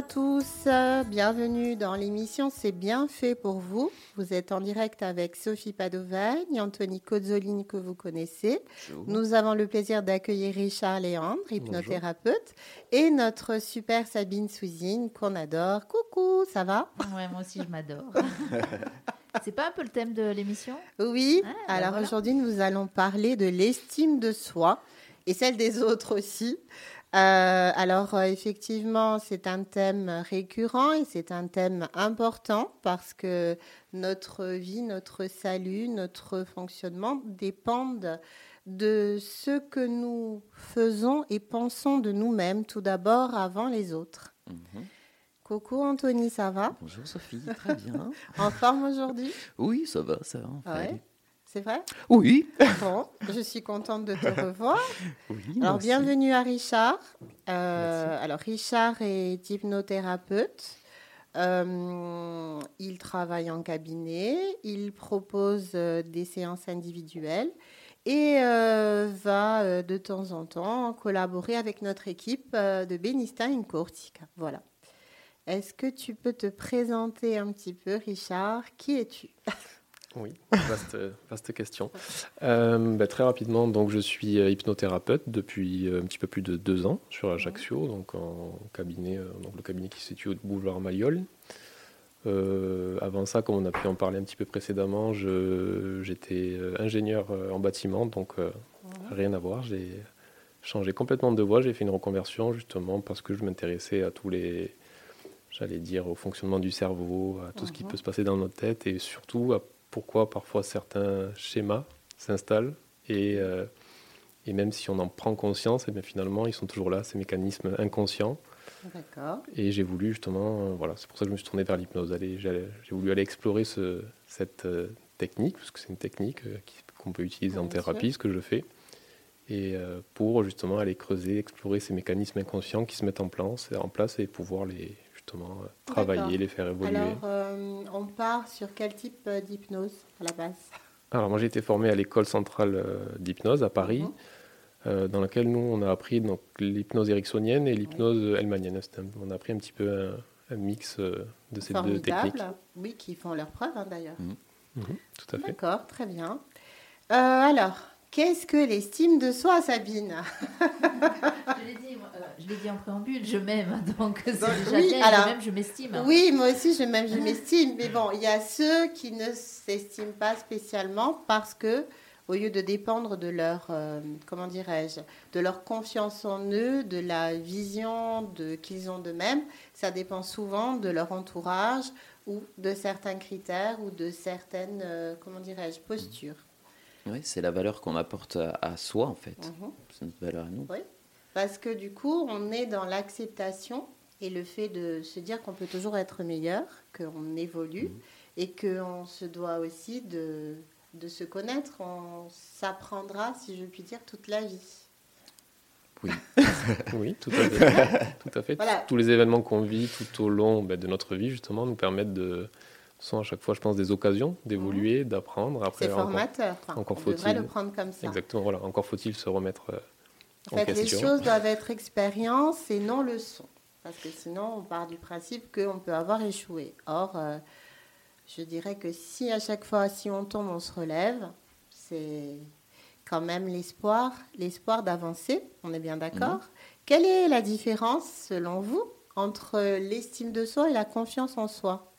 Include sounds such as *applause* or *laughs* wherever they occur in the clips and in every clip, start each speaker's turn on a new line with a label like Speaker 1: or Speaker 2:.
Speaker 1: Bonjour à tous, bienvenue dans l'émission C'est bien fait pour vous. Vous êtes en direct avec Sophie Padovagne, Anthony Cozzoline que vous connaissez. Nous avons le plaisir d'accueillir Richard Léandre, hypnothérapeute, et notre super Sabine Souzine qu'on adore. Coucou, ça va?
Speaker 2: Ouais, moi aussi je m'adore. *laughs* C'est pas un peu le thème de l'émission?
Speaker 1: Oui, ah, ben alors aujourd'hui nous allons parler de l'estime de soi et celle des autres aussi. Euh, alors euh, effectivement, c'est un thème récurrent et c'est un thème important parce que notre vie, notre salut, notre fonctionnement dépendent de ce que nous faisons et pensons de nous-mêmes tout d'abord avant les autres. Mhm. Coucou Anthony, ça va?
Speaker 3: Bonjour Sophie, très bien.
Speaker 1: en forme aujourd'hui?
Speaker 3: Oui, ça va, ça va.
Speaker 1: C'est vrai?
Speaker 3: Oui.
Speaker 1: Bon, je suis contente de te *laughs* revoir. Oui, alors, bienvenue à Richard. Euh, alors, Richard est hypnothérapeute. Euh, il travaille en cabinet. Il propose euh, des séances individuelles et va de temps en temps collaborer avec notre équipe de Benistain Cortica. Voilà. Est-ce que tu peux te présenter un petit peu, Richard? Qui es-tu? *laughs*
Speaker 4: Oui, *laughs* vaste, question. Euh, bah, très rapidement, donc je suis euh, hypnothérapeute depuis euh, un petit peu plus de deux ans sur Ajaccio, donc en cabinet, donc le cabinet qui se situe au boulevard Mayol. avant ça, comme on a pu en parler un petit peu précédemment, j'étais ingénieur en bâtiment, donc rien à voir. J'ai changé complètement de voie, j'ai fait une reconversion justement parce que je m'intéressais à tous les, j'allais dire, au fonctionnement du cerveau, à tout ce qui peut se passer dans notre tête et surtout à pourquoi parfois certains schémas s'installent et, euh, et, même si on en prend conscience, et eh bien finalement ils sont toujours là, ces mécanismes inconscients. D'accord. Et j'ai voulu justement, euh, voilà, c'est pour ça que je me suis tourné vers l'hypnose. J'ai voulu aller explorer ce, cette euh, technique, parce que c'est une technique qu'on peut utiliser en thérapie, ce que je fais, et pour justement aller creuser, explorer ces mécanismes inconscients qui se mettent en place, en place et pouvoir les, euh, travailler, les faire évoluer.
Speaker 1: Alors, euh, on part sur quel type euh, d'hypnose à la base?
Speaker 4: Alors, moi, j'ai été formé à l'école centrale d'hypnose à Paris, mhm. dans laquelle nous, on a appris l'hypnose ericksonienne et l'hypnose helmanienne. On a appris un petit peu un, mix de ces deux techniques.
Speaker 1: Oui, qui font leur preuve hein, d'ailleurs.
Speaker 4: Mhm. Mhm, tout à fait.
Speaker 1: D'accord, très bien. alors, Qu'est-ce que l'estime de soi, Sabine *laughs*
Speaker 2: Je l'ai dit, euh, dit, en préambule, je m'aime, donc c'est déjà oui, bien, alors, je m'aime, je m'estime.
Speaker 1: Oui, moi aussi, je m'aime, je *laughs* m'estime. Mais bon, il y a ceux qui ne s'estiment pas spécialement parce que, au lieu de dépendre de leur, euh, comment dirais-je, de leur confiance en eux, de la vision de, qu'ils ont d'eux-mêmes, ça dépend souvent de leur entourage ou de certains critères ou de certaines, euh, comment dirais-je, postures.
Speaker 3: Oui, c'est la valeur qu'on apporte à, soi, en fait. Mhm. C'est notre valeur à nous.
Speaker 1: Oui, parce que du coup, on est dans l'acceptation et le fait de se dire qu'on peut toujours être meilleur, qu'on évolue mhm. et qu'on se doit aussi de, de se connaître. On s'apprendra, si je puis dire, toute la vie.
Speaker 4: Oui, *laughs* oui tout à fait. *laughs* tout à fait. Tous les événements qu'on vit tout au long ben, de notre vie, justement, nous permettent de, sont à chaque fois, je pense, des occasions d'évoluer, mhm. d'apprendre.
Speaker 1: Après, c'est formateur. Encore, on devrait le prendre comme ça.
Speaker 4: Exactement. Voilà. Encore faut-il se remettre euh,
Speaker 1: en, fait, Les choses doivent être expérience et non leçon. Parce que sinon, on part du principe qu'on peut avoir échoué. Or, euh, je dirais que si à chaque fois, si on tombe, on se relève, c'est quand même l'espoir, l'espoir d'avancer. On est bien d'accord. Mhm. Quelle est la différence, selon vous, entre l'estime de soi et la confiance en soi?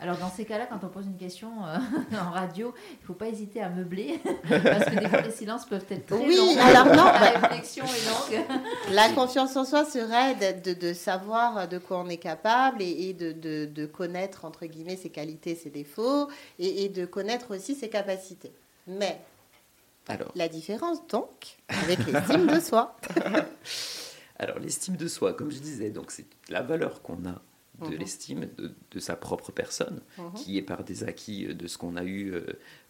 Speaker 2: Alors dans ces cas-là, quand on pose une question euh, *laughs* en radio, il ne faut pas hésiter à meubler, *laughs* parce que des fois les silences peuvent être très
Speaker 1: oui,
Speaker 2: longs.
Speaker 1: alors non, la
Speaker 2: bah, réflexion est longue. *laughs*
Speaker 1: La confiance en soi serait de, de, savoir de quoi on est capable et, de, de, connaître, entre guillemets, ses qualités, ses défauts, et, et de connaître aussi ses capacités. Mais alors. la différence donc avec l'estime de soi.
Speaker 3: Alors l'estime de soi, comme je disais, donc c'est la valeur qu'on a de mhm. l'estime de, sa propre personne, mhm. qui est par des acquis euh, de ce qu'on a eu, euh,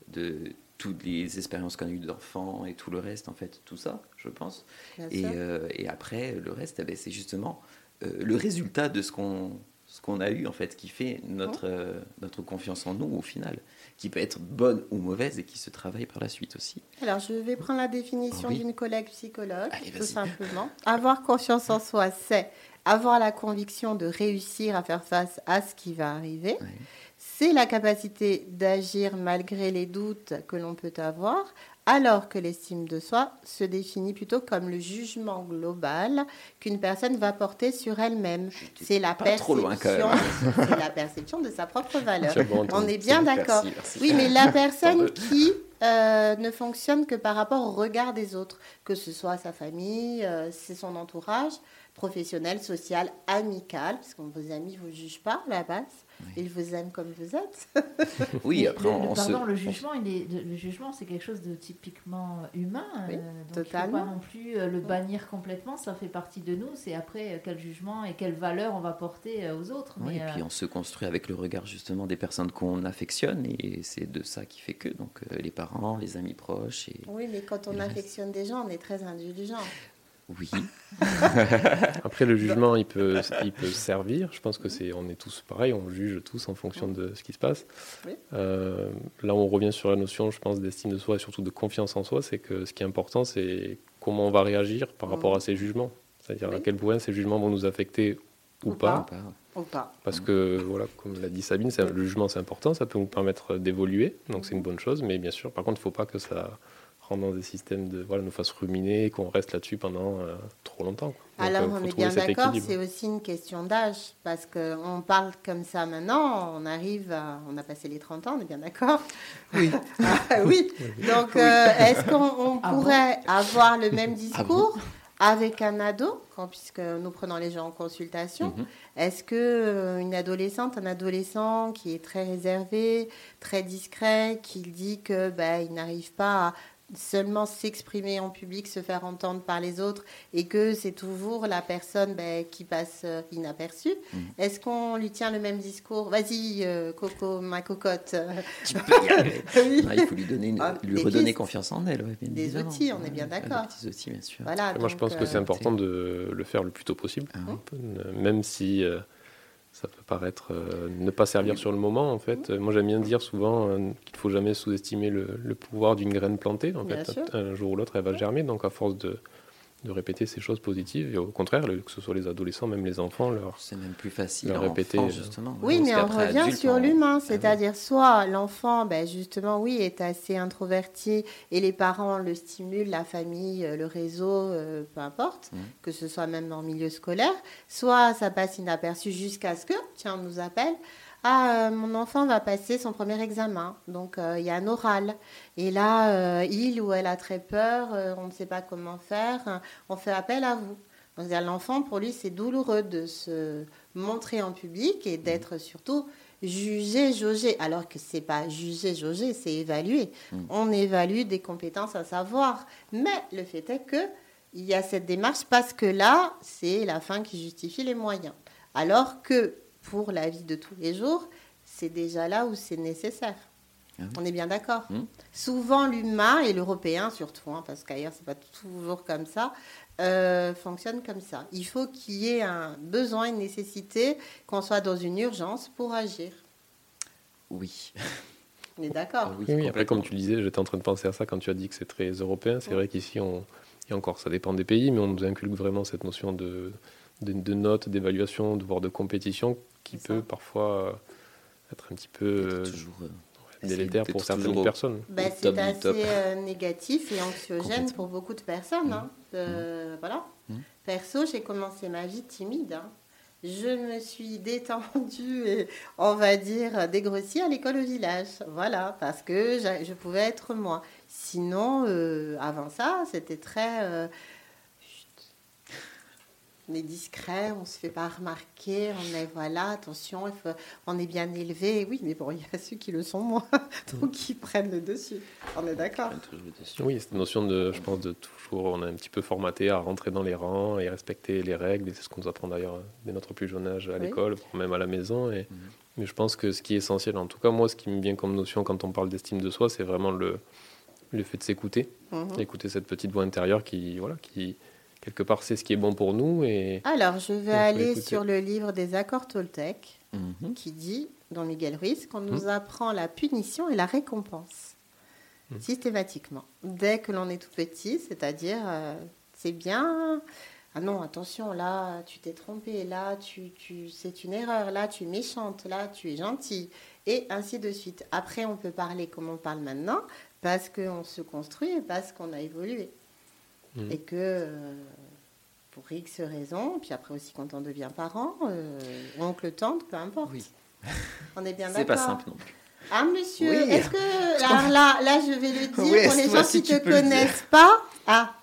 Speaker 3: de toutes les expériences qu'on a eues d'enfants et tout le reste, en fait, tout ça, je pense. Et, euh, et, après, le reste, eh ben, c'est justement le résultat de ce qu'on ce qu'on a eu, en fait, qui fait notre, euh, notre confiance en nous au final, qui peut être bonne ou mauvaise et qui se travaille par la suite aussi.
Speaker 1: Alors, je vais prendre la définition d'une collègue psychologue, tout simplement. Avoir confiance en soi, c'est avoir la conviction de réussir à faire face à ce qui va arriver. C'est la capacité d'agir malgré les doutes que l'on peut avoir, alors que l'estime de soi se définit plutôt comme le jugement global qu'une personne va porter sur elle-même. C'est la perception, *laughs* la perception de sa propre valeur. On est bien d'accord. Oui, mais la *laughs* personne qui euh, ne fonctionne que par rapport au regard des autres, que ce soit sa famille, euh, c'est son entourage, professionnel, social, amical, parce que vos amis ne vous jugent pas à la base. Ils vous aiment comme vous êtes. *laughs*
Speaker 3: oui, après,
Speaker 2: le, pardon, le jugement, il est, le jugement, c'est quelque chose de typiquement humain.
Speaker 1: Oui,
Speaker 2: euh, totalement. Il ne faut pas non plus euh, le bannir complètement. Ça fait partie de nous. C'est après euh, quel jugement et quelle valeur on va porter aux autres.
Speaker 3: Oui, et puis on se construit avec le regard justement des personnes qu'on affectionne, et c'est de ça qui fait que donc les parents, les amis proches. Et,
Speaker 1: oui, mais quand on affectionne des gens, on est très indulgent.
Speaker 3: Oui. *laughs*
Speaker 4: Après, le jugement, il peut, *laughs* il peut servir. Je pense que c'est, on est tous pareils, on juge tous en fonction de ce qui se passe. Euh, là, on revient sur la notion, je pense, d'estime de soi et surtout de confiance en soi. C'est que ce qui est important, c'est comment on va réagir par rapport à ces jugements. C'est-à-dire à quel point ces jugements vont nous affecter ou, pas.
Speaker 1: Ou pas.
Speaker 4: Parce que, voilà, comme l'a dit Sabine, le jugement, c'est important. Ça peut nous permettre d'évoluer. Donc, c'est une bonne chose. Mais bien sûr, par contre, il ne faut pas que ça dans des systèmes de voilà nous fasse ruminer, qu'on reste là-dessus pendant euh, trop longtemps.
Speaker 1: Alors euh, on est bien d'accord, c'est aussi une question d'âge parce que on parle comme ça maintenant, on arrive, à, on a passé les 30 ans, on est bien d'accord. *laughs*
Speaker 3: Oui.
Speaker 1: Ah, oui. Donc euh, est-ce qu'on ah pourrait avoir le même ah discours avec un ado, quand, puisque nous prenons les gens en consultation, mhm. est-ce que une adolescente, un adolescent qui est très réservé, très discret, qui dit que ben, il n'arrive pas à seulement s'exprimer en public, se faire entendre par les autres et que c'est toujours la personne ben, qui passe euh, inaperçue. Mm. Est-ce qu'on lui tient le même discours? Vas-y, euh, Coco, ma cocotte. *laughs*
Speaker 3: Tu *laughs* peux y arriver. Ah, il faut lui, donner ah, lui redonner confiance en elle.
Speaker 1: des outils, on est bien d'accord.
Speaker 3: Des outils, bien sûr.
Speaker 1: Voilà,
Speaker 4: Moi, je pense que c'est euh, important de le faire le plus tôt possible, ah même si ça peut paraître euh, ne pas servir sur le moment en fait. Moi j'aime bien dire souvent euh, qu'il faut jamais sous-estimer le, le, pouvoir d'une graine plantée. En fait, un jour ou l'autre elle va germer. Donc à force de de répéter ces choses positives. Et au contraire, que ce soit les adolescents, même les enfants, leur.
Speaker 3: C'est même plus facile à répéter. Euh, justement.
Speaker 1: Oui, mais on revient sur l'humain. Ah c'est-à-dire, soit l'enfant, ben, justement, oui, est assez introverti et les parents le stimulent, la famille, euh, le réseau, euh, peu importe, mmh. que ce soit même en milieu scolaire. Soit ça passe inaperçu jusqu'à ce que, tiens, on nous appelle. Ah, euh, mon enfant va passer son premier examen, donc euh, il y a un oral. Et là, euh, il ou elle a très peur, on ne sait pas comment faire, on fait appel à vous. L'enfant, pour lui, c'est douloureux de se montrer en public et d'être surtout jugé, jaugé, alors que c'est pas jugé, jaugé, c'est évalué. Mm. On évalue des compétences à savoir. Mais le fait est que il y a cette démarche parce que là, c'est la fin qui justifie les moyens. Alors que pour la vie de tous les jours, c'est déjà là où c'est nécessaire. Ah On est bien d'accord. Hmm. Souvent, l'humain et l'européen surtout, hein, parce qu'ailleurs c'est pas toujours comme ça, euh, fonctionne comme ça. Il faut qu'il y ait un besoin, une nécessité, qu'on soit dans une urgence pour agir.
Speaker 3: Oui. *laughs*
Speaker 1: On est d'accord.
Speaker 4: Ah oui, après, comme tu disais, j'étais en train de penser à ça quand tu as dit que c'est très européen. C'est vrai qu'ici, on, et encore, ça dépend des pays, mais on nous inculque vraiment cette notion de, de, de notes, d'évaluation, voire de compétition qui peut parfois euh, être un petit peu euh, euh, délétère pour certaines personnes.
Speaker 1: Bah, c'est assez négatif et anxiogène pour beaucoup de personnes. Hein. Mmh. Voilà. Mmh. Perso, j'ai commencé ma vie timide. Hein. Je me suis détendue *laughs* et, on va dire, dégrossie à l'école au village. Voilà, parce que je pouvais être moi. Sinon, avant ça, c'était très on est discret, on se fait pas remarquer, on est voilà, attention, il faut, on est bien élevé. Oui, mais bon, il y a ceux qui le sont moins, *laughs* donc qui prennent le dessus. On est d'accord.
Speaker 4: Oui, cette notion de, je pense, de toujours, on est un petit peu formaté à rentrer dans les rangs et respecter les règles. Et c'est ce qu'on nous apprend d'ailleurs dès notre plus jeune âge à l'école, même à la maison. Et, mhm. Mais je pense que ce qui est essentiel, en tout cas moi, ce qui me vient comme notion quand on parle d'estime de soi, c'est vraiment le, le fait de s'écouter, mhm. écouter cette petite voix intérieure qui, voilà, qui quelque part, c'est ce qui est bon pour nous. Et,
Speaker 1: Alors, je vais aller sur le livre des accords Toltec, mhm. qui dit, dans Miguel Ruiz, qu'on nous mhm. apprend la punition et la récompense, mhm. systématiquement, dès que l'on est tout petit, c'est-à-dire, euh, c'est bien. Ah non, attention, là, tu t'es trompé, là, tu, tu, c'est une erreur, là, tu es méchante, là, tu es gentille, et ainsi de suite. Après, on peut parler comme on parle maintenant, parce qu'on se construit et parce qu'on a évolué. Mm. Et que euh, pour X raisons, puis après aussi quand on devient parent, euh, oncle, tante, peu importe. Oui. *laughs* On est bien d'accord.
Speaker 3: C'est pas simple non plus.
Speaker 1: Ah monsieur, est-ce que alors là, là je vais le dire pour les gens qui ne te connaissent pas. Ah,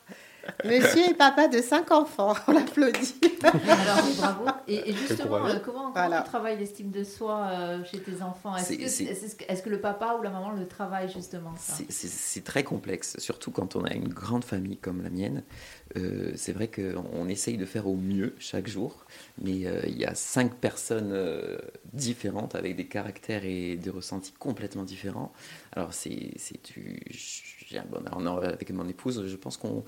Speaker 1: Monsieur et papa de cinq enfants, on l'applaudit.
Speaker 2: Alors, bravo. Et, justement, euh, comment, comment tu travailles l'estime de soi euh, chez tes enfants? Est-ce que, est, que, le papa ou la maman le travaille justement
Speaker 3: C'est très complexe, surtout quand on a une grande famille comme la mienne. Euh, c'est vrai qu'on essaye de faire au mieux chaque jour, mais il y a cinq personnes différentes avec des caractères et des ressentis complètement différents. Alors, c'est du bon, avec mon épouse, je pense qu'on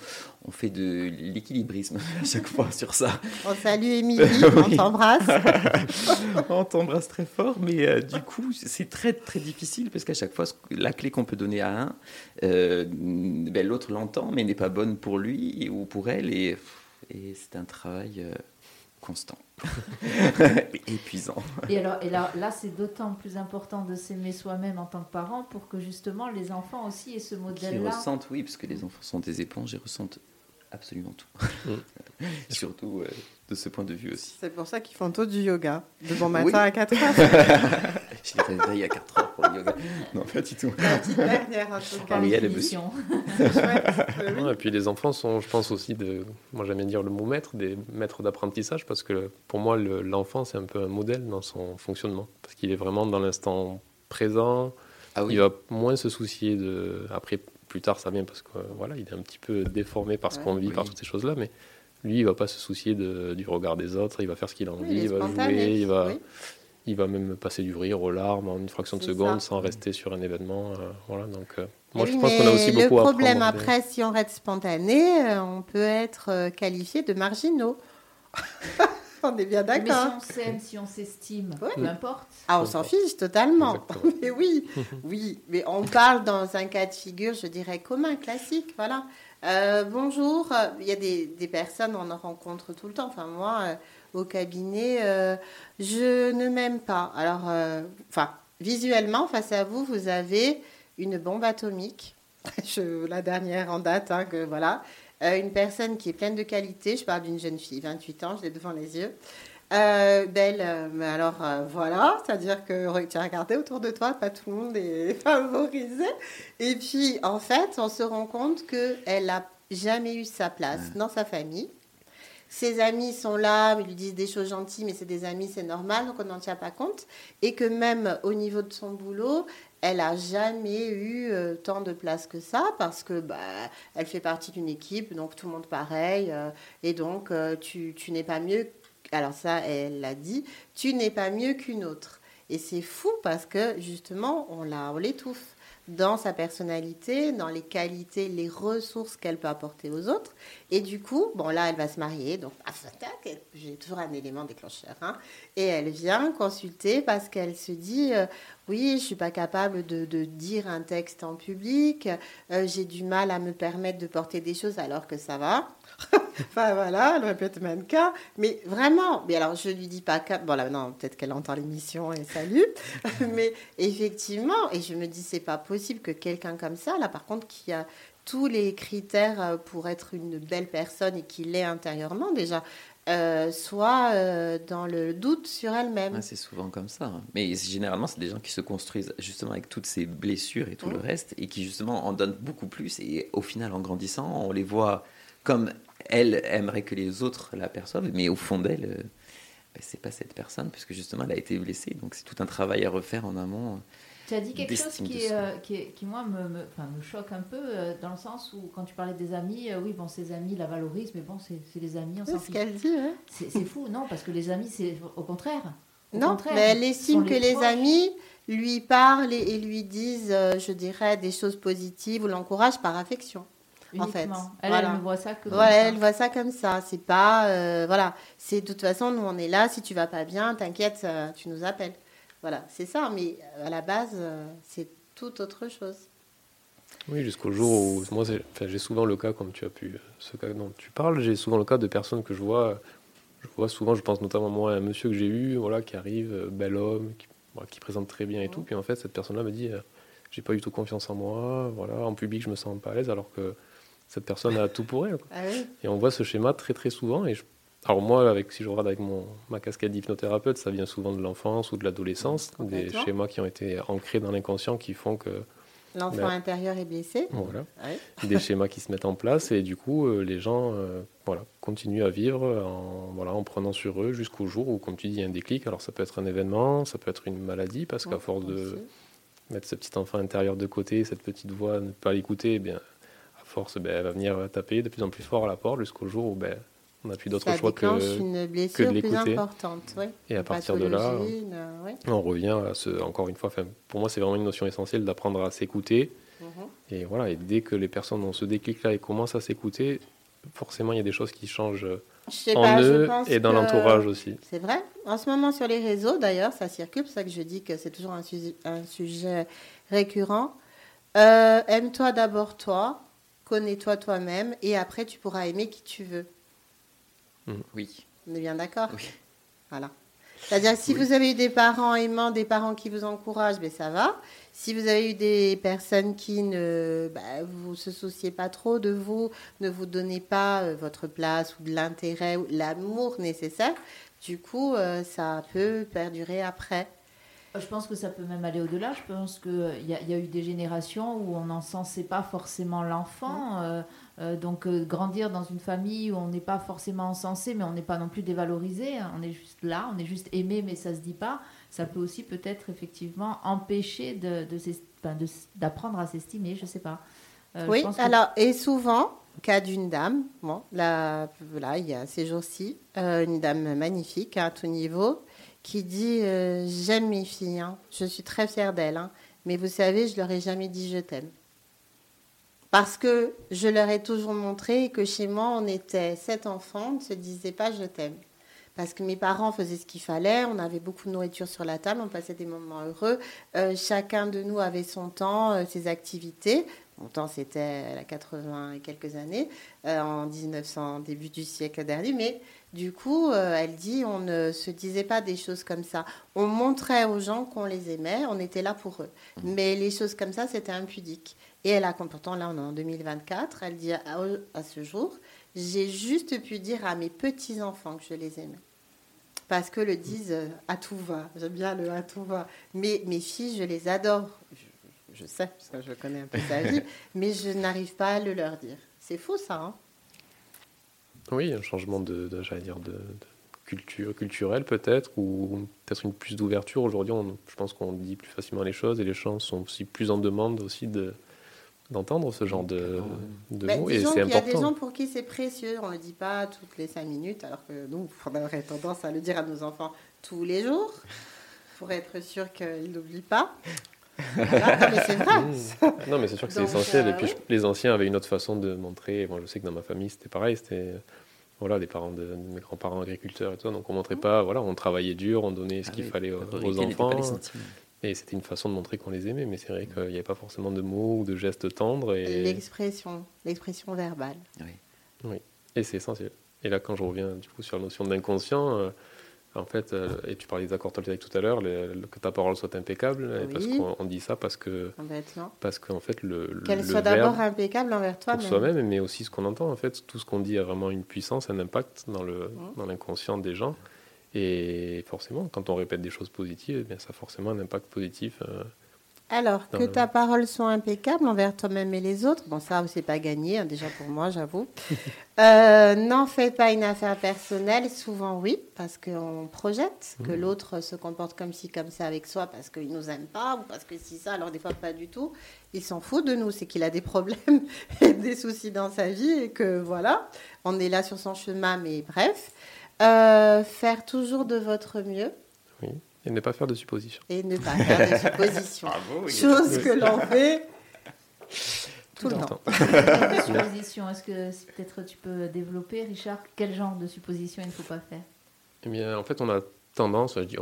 Speaker 3: on fait de l'équilibrisme *laughs* à chaque fois sur ça.
Speaker 1: On salue *laughs* Émilie, on t'embrasse. *laughs*
Speaker 3: on t'embrasse très fort, mais euh, du coup, c'est très très difficile parce qu'à chaque fois, la clé qu'on peut donner à un, euh, ben, l'autre l'entend, mais n'est pas bonne pour lui ou pour elle, et, et c'est un travail. Euh, constant, *laughs* épuisant.
Speaker 2: Et alors, et là, là c'est d'autant plus important de s'aimer soi-même en tant que parent pour que justement les enfants aussi aient ce modèle-là.
Speaker 3: Ils ressentent, oui, parce que les enfants sont des éponges et ressentent absolument tout. Mm. *laughs* Surtout euh, de ce point de vue aussi.
Speaker 1: C'est pour ça qu'ils font tout du yoga, de bon matin à 4 heures. *laughs*
Speaker 3: Je les réveille à 4 heures pour le yoga. Non, pas du tout. La petite dernière, en tout cas.
Speaker 4: et puis les enfants sont, je pense aussi, de, moi j'aime bien dire le mot maître, des maîtres d'apprentissage, parce que pour moi, l'enfant, c'est un peu un modèle dans son fonctionnement. Parce qu'il est vraiment dans l'instant présent. Ah oui. Il va moins se soucier de. Après, plus tard, ça vient parce que voilà, il est un petit peu déformé par ce qu'on vit, par toutes ces choses-là, mais lui, il va pas se soucier de, du regard des autres, il va faire ce qu'il a envie, il, va jouer, il va, il va même passer du rire aux larmes en une fraction de seconde sans rester sur un événement. Euh, voilà, donc, euh,
Speaker 1: moi, je pense qu'on a aussi beaucoup à Le problème après, si on reste spontané, euh, on peut être qualifié de marginaux. *laughs* on est bien d'accord.
Speaker 2: Mais si on s'aime, si on s'estime, peu importe.
Speaker 1: Ah, on s'en fiche totalement. *laughs* mais oui, oui. Mais on parle dans un cas de figure, je dirais commun, classique, voilà. Euh, bonjour, il y a des, personnes, on en rencontre tout le temps. Enfin, moi, euh, au cabinet, euh, je ne m'aime pas. Alors, visuellement, face à vous, vous avez une bombe atomique. *laughs* La dernière en date, hein, que voilà. une personne qui est pleine de qualité. Je parle d'une jeune fille, 28 ans, je l'ai devant les yeux. Euh, belle, euh, mais alors euh, voilà, c'est-à-dire que tu as regardé autour de toi, pas tout le monde est *laughs* favorisé. Et puis en fait, on se rend compte qu'elle n'a jamais eu sa place dans sa famille. Ses amis sont là, ils lui disent des choses gentilles, mais c'est des amis, c'est normal, donc on n'en tient pas compte. Et que même au niveau de son boulot, elle a jamais eu tant de place que ça parce que bah, elle fait partie d'une équipe, donc tout le monde pareil, et donc tu, tu n'es pas mieux alors ça, elle l'a dit, tu n'es pas mieux qu'une autre. Et c'est fou parce que justement, on on l'étouffe dans sa personnalité, dans les qualités, les ressources qu'elle peut apporter aux autres. Et du coup, bon là, elle va se marier, donc j'ai toujours un élément déclencheur. Hein, et elle vient consulter parce qu'elle se dit, euh, oui, je suis pas capable de, dire un texte en public, euh, j'ai du mal à me permettre de porter des choses alors que ça va. *laughs* enfin voilà, elle répète mannequin. Mais vraiment, mais alors je lui dis pas, bon là non, peut-être qu'elle entend l'émission et salut. *laughs* mais effectivement, et je me dis c'est pas possible que quelqu'un comme ça, là par contre qui a tous les critères euh, pour être une belle personne et qui l'est intérieurement déjà, euh, soit euh, dans le doute sur elle-même.
Speaker 3: c'est souvent comme ça. Hein. Mais généralement, c'est des gens qui se construisent justement avec toutes ces blessures et tout le reste, et qui justement en donnent beaucoup plus. Et au final, en grandissant, on les voit comme elle aimerait que les autres la perçoivent, mais au fond d'elle, euh, ben, c'est pas cette personne, puisque justement elle a été blessée. Donc c'est tout un travail à refaire en amont.
Speaker 2: Tu as dit quelque chose qui, euh, qui, qui, moi, me, me, me, choque un peu, euh, dans le sens où, quand tu parlais des amis, oui, bon, ses amis la valorisent, mais bon, c'est des amis, on
Speaker 1: s'en
Speaker 2: ce
Speaker 1: qu'elle dit,
Speaker 2: C'est fou, non, parce que les amis, c'est au contraire.
Speaker 1: non, mais elle estime que les, amis lui parlent et, lui disent, je dirais, des choses positives ou l'encouragent par affection. en fait.
Speaker 2: Elle, elle ne voit ça que
Speaker 1: voilà, elle voit ça comme ça. C'est pas, euh, voilà, c'est de toute façon, nous on est là. Si tu vas pas bien, t'inquiète, euh, tu nous appelles. Voilà, c'est ça. Mais à la base, c'est tout autre chose.
Speaker 4: Oui, jusqu'au jour où moi j'ai souvent le cas, comme tu as pu, ce cas dont tu parles, j'ai souvent le cas de personnes que je vois. Je vois souvent, je pense notamment moi à un monsieur que j'ai eu, voilà, qui arrive, bel homme, qui, qui présente très bien et tout. Puis en fait, cette personne-là me dit j'ai pas du tout confiance en moi, voilà, en public je me sens pas à l'aise alors que cette personne a tout pour elle.
Speaker 1: Ah
Speaker 4: et on voit ce schéma très très souvent. Et alors moi, avec, si je regarde avec mon, ma casquette d'hypnothérapeute, ça vient souvent de l'enfance ou de l'adolescence, des schémas qui ont été ancrés dans l'inconscient qui font que...
Speaker 1: L'enfant ben, intérieur est blessé.
Speaker 4: Voilà. Des *laughs* schémas qui se mettent en place et du coup, euh, les gens euh, voilà, continuent à vivre en, voilà, en prenant sur eux jusqu'au jour où, comme tu dis, il y a un déclic. Alors ça peut être un événement, ça peut être une maladie, parce qu'à force de mettre ce petit enfant intérieur de côté, cette petite voix, ne pas l'écouter, eh bien, à force, ben, elle va venir taper de plus en plus fort à la porte jusqu'au jour où ben, on n'a plus d'autre choix que,
Speaker 1: une que de l'écouter. Oui.
Speaker 4: Et à partir de là, euh, on revient à ce, encore une fois, pour moi, c'est vraiment une notion essentielle d'apprendre à s'écouter. Mhm. Et voilà, et dès que les personnes ont ce déclic-là et commencent à s'écouter, forcément, il y a des choses qui changent en eux et dans l'entourage aussi.
Speaker 1: C'est vrai. En ce moment, sur les réseaux, d'ailleurs, ça circule. C'est ça que je dis que c'est toujours un sujet, un sujet récurrent. Euh, aime-toi d'abord toi, connais-toi toi-même, et après, tu pourras aimer qui tu veux.
Speaker 3: Mm. Oui.
Speaker 1: On est bien d'accord
Speaker 3: Oui.
Speaker 1: Voilà. C'est-à-dire si vous avez eu des parents aimants, des parents qui vous encouragent, ben ça va. Si vous avez eu des personnes qui ne bah, vous se souciez pas trop de vous, ne vous donnez pas euh, votre place ou de l'intérêt ou l'amour nécessaire, du coup, euh, ça peut perdurer après.
Speaker 2: Je pense que ça peut même aller au-delà. Je pense qu'il euh, y, y, a eu des générations où on n'encensait pas forcément l'enfant. Mmh. Euh, donc euh, grandir dans une famille où on n'est pas forcément encensé, mais on n'est pas non plus dévalorisé, hein. on est juste là, on est juste aimé, mais ça se dit pas. Ça peut aussi peut-être effectivement empêcher de, d'apprendre à s'estimer, je sais pas.
Speaker 1: Euh, oui, alors et souvent cas d'une dame, bon, là, voilà, il y a ces jours-ci, une dame magnifique à tout niveau qui dit j'aime mes filles, hein. je suis très fière d'elles, hein. mais vous savez, je leur ai jamais dit je t'aime. Parce que je leur ai toujours montré que chez moi, on était sept enfants, on ne se disait pas je t'aime. Parce que mes parents faisaient ce qu'il fallait, on avait beaucoup de nourriture sur la table, on passait des moments heureux. Euh, chacun de nous avait son temps, euh, ses activités. Mon temps, c'était à 80 et quelques années, euh, en 1900, début du siècle dernier. Mais du coup, elle dit, on ne se disait pas des choses comme ça. On montrait aux gens qu'on les aimait, on était là pour eux. Mmh. Mais les choses comme ça, c'était impudique. Et elle a, pourtant là on est en 2024, elle dit à, ce jour, j'ai juste pu dire à mes petits-enfants que je les aimais. Parce que le disent euh, à tout va, j'aime bien le à tout va. Mais mes filles, je les adore. Je, sais, parce que je connais un peu sa vie, *laughs* mais je n'arrive pas à le leur dire. C'est faux ça, hein
Speaker 4: Oui, un changement de, j'allais dire, de, culture, culturelle peut-être, ou peut-être une plus d'ouverture. Aujourd'hui, je pense qu'on dit plus facilement les choses et les gens sont aussi plus en demande aussi de, d'entendre ce genre de, de
Speaker 1: bah, mots. Et c'est important. Il y a des gens pour qui c'est précieux. On ne le dit pas toutes les cinq minutes, alors que nous, *laughs* on aurait tendance à le dire à nos enfants tous les jours pour être sûr qu'ils n'oublient pas. non, mais c'est vrai.
Speaker 4: Mmh. Non, mais c'est sûr que c'est essentiel. et puis, euh, les anciens avaient une autre façon de montrer. Moi, je sais que dans ma famille, c'était pareil. C'était voilà, des parents de, mes grands-parents agriculteurs et tout. Donc, on montrait mmh. pas. Voilà, on travaillait dur, on donnait ce ah qu'il fallait aux, aux enfants. Et c'était une façon de montrer qu'on les aimait, mais c'est vrai qu'il n'y avait pas forcément de mots ou de gestes tendres. Et...
Speaker 1: L'expression, l'expression verbale.
Speaker 3: Oui.
Speaker 4: oui. Et c'est essentiel. Et là, quand je reviens du coup sur la notion d'inconscient, euh, en fait, euh, et tu parlais des accords tolténiques tout à l'heure, que ta parole soit impeccable, oui. parce qu'on dit ça parce que, parce qu'en fait le
Speaker 1: qu'elle soit d'abord impeccable envers toi,
Speaker 4: pour soi-même, mais aussi ce qu'on entend. En fait, tout ce qu'on dit a vraiment une puissance, un impact dans le mmh. dans l'inconscient des gens. Et forcément, quand on répète des choses positives, eh bien, ça a forcément un impact positif. Euh,
Speaker 1: Alors, que ta parole soit impeccable envers toi-même et les autres, bon, ça, c'est pas gagné, hein, déjà pour moi, j'avoue. *laughs* euh, N'en fais pas une affaire personnelle, souvent oui, parce qu'on projette que mmh. l'autre se comporte comme ci, comme ça avec soi, parce qu'il nous aime pas, ou parce que si ça, alors des fois pas du tout. Il s'en fout de nous, c'est qu'il a des problèmes *laughs* et des soucis dans sa vie, et que voilà, on est là sur son chemin, mais bref. Euh, faire toujours de votre mieux.
Speaker 4: Oui, et ne pas faire de suppositions.
Speaker 1: Et ne pas faire de suppositions. *laughs* Chose que l'on fait Tout, le temps. *laughs*
Speaker 2: Est-ce que peut-être tu peux développer, Richard, quel genre de supposition il ne faut pas faire?
Speaker 4: Eh bien, en fait, on a tendance, je dis,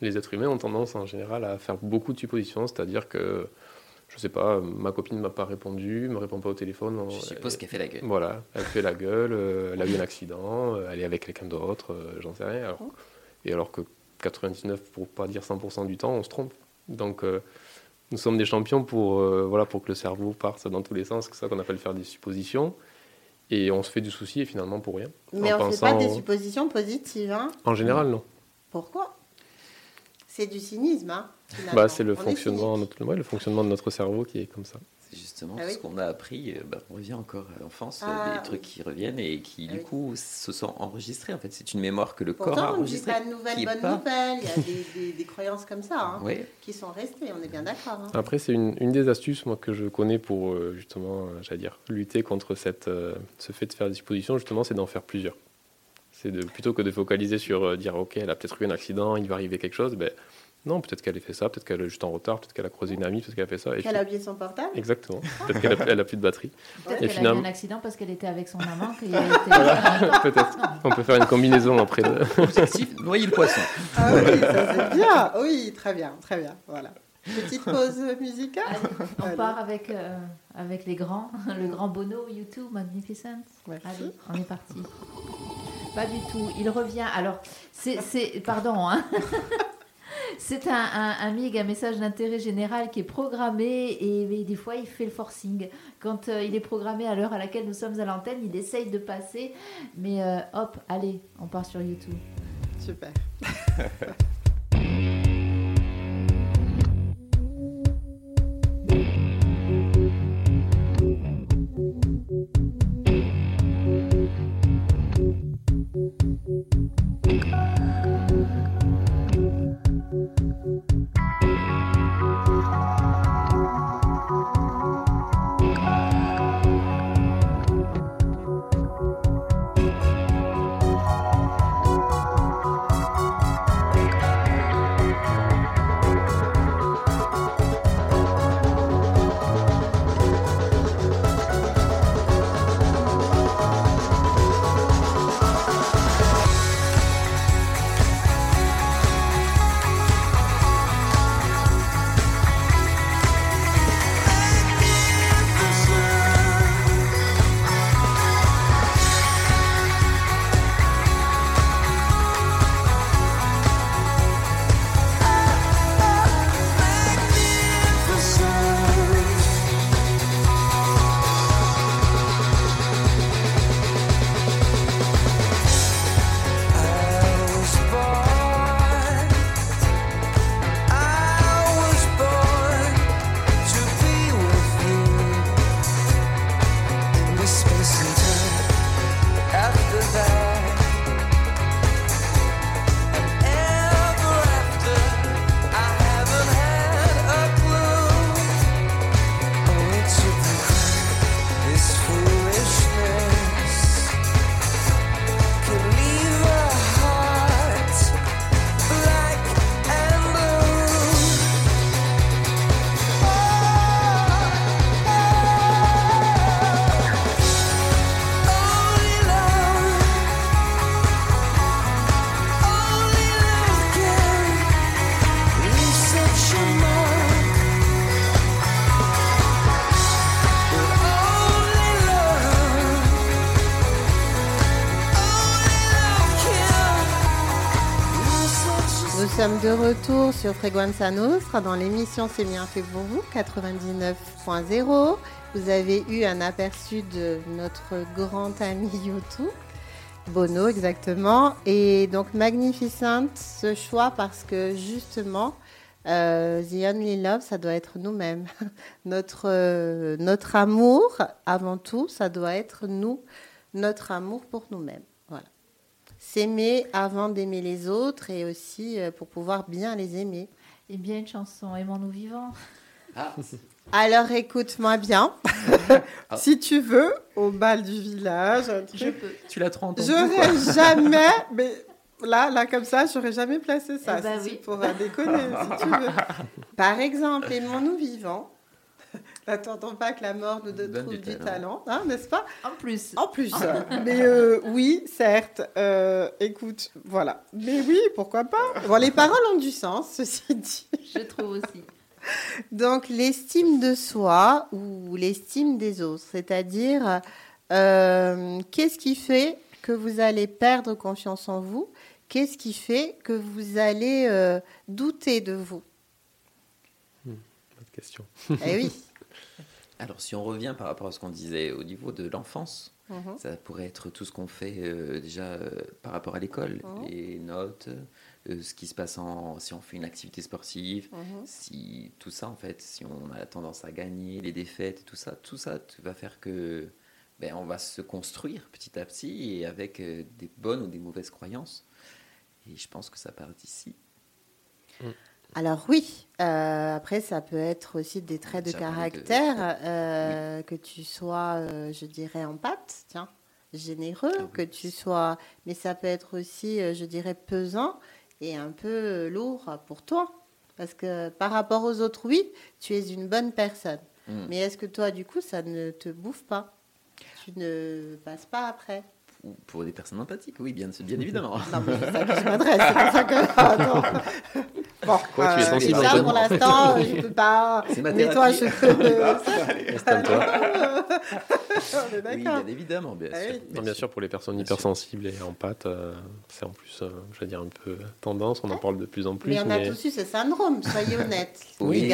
Speaker 4: les êtres humains ont tendance en général à faire beaucoup de suppositions, c'est-à-dire que je sais pas, ma copine m'a pas répondu, me répond pas au téléphone.
Speaker 3: Je suppose qu'elle fait la gueule.
Speaker 4: Voilà, elle fait la gueule, euh, elle a eu un *laughs* accident, euh, elle est avec quelqu'un d'autre, euh, j'en sais rien. Alors, et alors que 99, pour pas dire 100% du temps, on se trompe. Donc nous sommes des champions pour, voilà, pour que le cerveau parte dans tous les sens, c'est ça qu'on appelle faire des suppositions. Et on se fait du souci et finalement pour rien.
Speaker 1: Mais on ne fait pas des suppositions positives. Hein
Speaker 4: en général, non.
Speaker 1: Pourquoi? C'est du cynisme. Hein
Speaker 4: bah, c'est le fonctionnement, notre, le fonctionnement de notre cerveau qui est comme ça.
Speaker 3: C'est justement ah ce qu'on a appris. Euh, bah, on revient encore à l'enfance, ah des trucs qui reviennent et qui, ah du coup, se sont enregistrés. En fait, c'est une mémoire que le corps a enregistrée.
Speaker 1: pas de nouvelles bonnes nouvelles. Il y a des, *laughs* croyances comme ça hein, qui sont restées. On est bien d'accord. Hein.
Speaker 4: Après, c'est une, une, des astuces moi, que je connais pour euh, justement, euh, j'allais dire, lutter contre cette, ce fait de faire des suppositions, justement, c'est d'en faire plusieurs. C'est de, plutôt que de focaliser sur dire, OK, elle a peut-être eu un accident, il va arriver quelque chose, ben, non, peut-être qu'elle a fait ça, peut-être qu'elle est juste en retard, peut-être qu'elle a croisé une amie, peut-être qu'elle a fait ça.
Speaker 1: Qu'elle a oublié son portable
Speaker 4: Exactement. Peut-être qu'elle a, a, plus de batterie.
Speaker 2: Peut-être qu'elle finalement... a eu un accident parce qu'elle était avec son maman. *laughs* peut-être.
Speaker 4: On peut faire une combinaison après. De...
Speaker 3: Objectif, noyer le poisson.
Speaker 1: Ah oui, ça c'est bien. Oui, très bien, très bien. Voilà. Petite pause musicale.
Speaker 2: on part avec, euh, avec les grands, *laughs* le grand Bono, YouTube, Magnificent. Allez, on est parti. Pas du tout. Il revient. Alors, c'est. Pardon, hein. *laughs* C'est un, un, MIG, un message d'intérêt général qui est programmé et, des fois il fait le forcing. Quand euh, il est programmé à l'heure à laquelle nous sommes à l'antenne, il essaye de passer. Mais euh, hop, allez, on part sur YouTube.
Speaker 1: Super. *laughs* Thank you. De retour sur Freguenza Nostra dans l'émission C'est bien fait pour vous 99.0. Vous avez eu un aperçu de notre grand ami YouTube, Bono exactement. Et donc Magnificent, ce choix parce que justement, euh, The Only Love, ça doit être nous-mêmes. *laughs* euh, notre amour, avant tout, ça doit être nous, notre amour pour nous-mêmes s'aimer avant d'aimer les autres et aussi euh, pour pouvoir bien les aimer.
Speaker 2: Et bien une chanson, Aimons-nous vivants.
Speaker 1: Ah. Alors écoute-moi bien, ah. *laughs* si tu veux, au bal du village.
Speaker 2: Je peux.
Speaker 3: Tu l'as trop entendu.
Speaker 1: J'aurais jamais, mais là, là comme ça, j'aurais jamais placé ça. Eh ben oui. Pour déconner, si tu veux. *laughs* Par exemple, Aimons-nous vivants. N'attendons pas que la mort nous trouve du, talent, hein, n'est-ce pas?
Speaker 2: En plus.
Speaker 1: En plus. Mais euh, oui, certes. Euh, écoute, voilà. Mais oui, pourquoi pas? Bon, les paroles ont du sens, ceci dit.
Speaker 2: Je trouve aussi.
Speaker 1: Donc, l'estime de soi ou l'estime des autres, c'est-à-dire euh, qu'est-ce qui fait que vous allez perdre confiance en vous? Qu'est-ce qui fait que vous allez douter de vous?
Speaker 4: Hmm, question.
Speaker 1: Eh oui. *laughs*
Speaker 3: Alors, si on revient par rapport à ce qu'on disait au niveau de l'enfance, mhm. ça pourrait être tout ce qu'on fait euh, déjà euh, par rapport à l'école, mhm. les notes, euh, ce qui se passe en, si on fait une activité sportive, mhm. si tout ça en fait, si on a tendance à gagner, les défaites, tout ça, tout ça va faire que ben, on va se construire petit à petit et avec des bonnes ou des mauvaises croyances. Et je pense que ça part d'ici.
Speaker 1: Alors oui, euh, après ça peut être aussi des traits de caractère, euh, que tu sois, euh, je dirais, en pâte, tiens, généreux, ah que tu sois, mais ça peut être aussi, je dirais, pesant et un peu lourd pour toi. Parce que par rapport aux autres, oui, tu es une bonne personne. Hmm. Mais est-ce que toi, du coup, ça ne te bouffe pas? Tu ne passes pas après?
Speaker 3: Pour des personnes empathiques, oui, bien, bien évidemment. *laughs*
Speaker 1: non, mais c'est ça que je m'adresse, c'est ça que. *laughs* Ah,
Speaker 4: Bon, Quoi, tu es euh, sensible
Speaker 1: ça, pour l'instant, *laughs* je ne peux pas.
Speaker 3: Mais
Speaker 1: toi, je peux.
Speaker 3: oui, bien évidemment, bien
Speaker 4: ah sûr. bien, sûr, pour les personnes hypersensibles et en pâte, euh, c'est en plus, euh, je vais dire, un peu tendance, on en parle de plus en plus.
Speaker 1: Mais on a tous eu ce syndrome, soyez honnêtes.
Speaker 3: oui.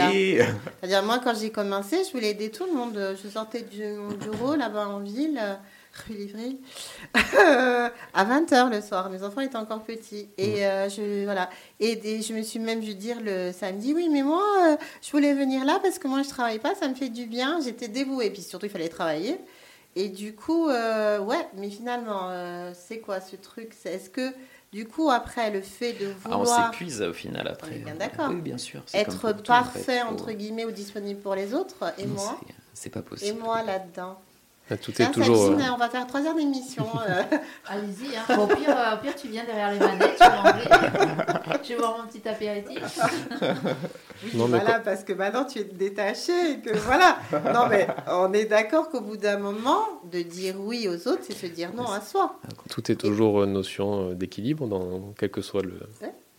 Speaker 1: C'est-à-dire, moi, quand j'ai commencé, je voulais aider tout le monde. Je sortais du, du bureau là-bas en ville rue Livry, *laughs* à 20h le soir. Mes enfants étaient encore petits. Et, euh, je, voilà. et, je me suis même vu dire le samedi, oui, mais moi, euh, je voulais venir là parce que moi, je travaille pas, ça me fait du bien. J'étais dévouée. Puis surtout, il fallait travailler. Et du coup, euh, ouais, mais finalement, c'est quoi ce truc? Est-ce que, du coup, après, le fait de vouloir...
Speaker 3: Ah, on s'épuise au final après.
Speaker 1: bien d'accord.
Speaker 3: Oui, bien sûr.
Speaker 1: Être parfait, entre guillemets, ou disponible pour les autres. Et moi
Speaker 3: C'est pas possible.
Speaker 1: Et moi, là-dedans
Speaker 4: tout est toujours.
Speaker 1: Euh, on va faire trois heures d'émission. Euh. *laughs*
Speaker 2: Allez-y. Hein. au, pire, euh, au, pire, tu viens derrière les manettes, tu Je vais voir mon petit apéritif.
Speaker 1: Oui, non, voilà, parce que maintenant tu es détaché et que voilà. Non, mais on est d'accord qu'au bout d'un moment, de dire oui aux autres, c'est se dire non à soi.
Speaker 4: Tout est toujours notion d'équilibre dans quel que soit le,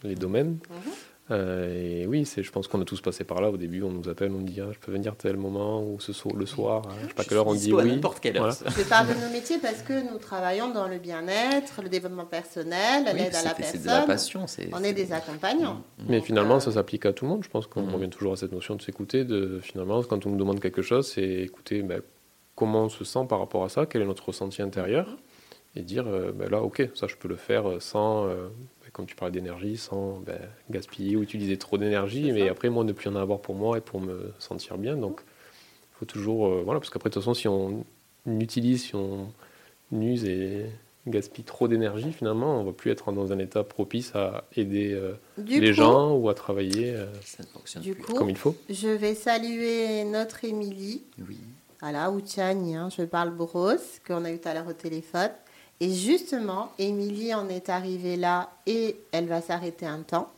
Speaker 4: les domaines. Mhm. Euh, et oui, c'est, je pense qu'on a tous passé par là. Au début, on nous appelle, on dit ah, je peux venir tel moment ou ce soir, le soir. Hein, je sais pas quelle heure on dit oui.
Speaker 3: n'importe quelle heure.
Speaker 1: Je parle de nos métiers parce que nous travaillons dans le bien-être, le développement personnel, l'aide à la personne.
Speaker 3: C'est de la passion.
Speaker 1: on est, des accompagnants.
Speaker 4: Mm. Mais finalement, ça s'applique à tout le monde. Je pense qu'on mm. revient toujours à cette notion de s'écouter. De finalement, quand on nous demande quelque chose, c'est écouter ben, comment on se sent par rapport à ça, quel est notre ressenti intérieur, et dire euh, ben là, ok, ça je peux le faire sans euh, comme tu parlais d'énergie, sans ben, gaspiller ou utiliser trop d'énergie, mais après, moi, ne plus en avoir pour moi et pour me sentir bien. Donc, il faut toujours. Euh, voilà, parce qu'après, de toute façon, si on utilise, si on use et gaspille trop d'énergie, finalement, on ne va plus être dans un état propice à aider euh, les gens ou à travailler euh, comme il faut.
Speaker 1: Je vais saluer notre Émilie.
Speaker 3: Oui.
Speaker 1: Voilà, ou Tchani, hein, je parle brosse, qu'on a eu tout à l'heure au téléphone. Et justement, Émilie en est arrivée là et elle va s'arrêter un temps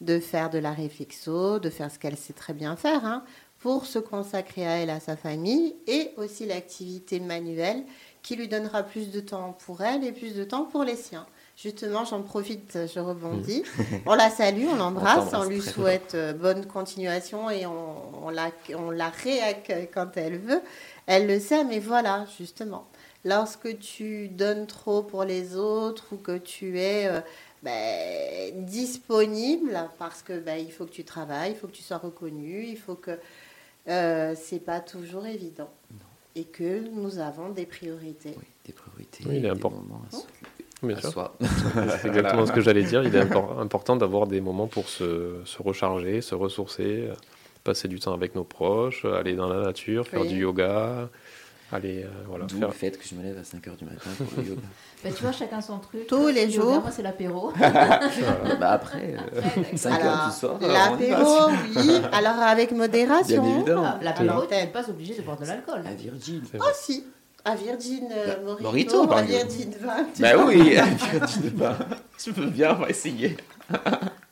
Speaker 1: de faire de la réflexo, de faire ce qu'elle sait très bien faire, hein, pour se consacrer à elle, à sa famille, et aussi l'activité manuelle qui lui donnera plus de temps pour elle et plus de temps pour les siens. Justement, j'en profite, je rebondis. *laughs* On la salue, on l'embrasse, on, lui souhaite euh, bonne continuation et on, on, la, on la réaccueille quand elle veut. Elle le sait, mais voilà, justement lorsque tu donnes trop pour les autres ou que tu es euh, ben, disponible parce que ben, il faut que tu travailles, il faut que tu sois reconnu, il faut que euh, c'est pas toujours évident et que nous avons des priorités.
Speaker 3: Oui, des priorités.
Speaker 4: Oui, il est important. *laughs* C'est exactement ce que j'allais dire. Il est important d'avoir des moments pour se, se, recharger, se ressourcer, passer du temps avec nos proches, aller dans la nature, faire du yoga, Allez, euh, voilà.
Speaker 3: D'où le fait que je me lève à 5h du matin pour le yoga. *laughs*
Speaker 2: bah, tu vois, chacun son truc.
Speaker 1: Tous les jours.
Speaker 2: moi, c'est l'apéro. *laughs* *laughs*
Speaker 3: bah après, 5h du soir.
Speaker 1: L'apéro, oui. Alors, avec modération.
Speaker 3: Bien évidemment.
Speaker 2: L'apéro, tu n'es pas obligé de boire de l'alcool.
Speaker 3: À Virgin.
Speaker 1: Oh, si. À Virgin euh, Morito, à Virgin Vin.
Speaker 3: Bah oui, à Virgin Vin. Je peux bien, on va essayer.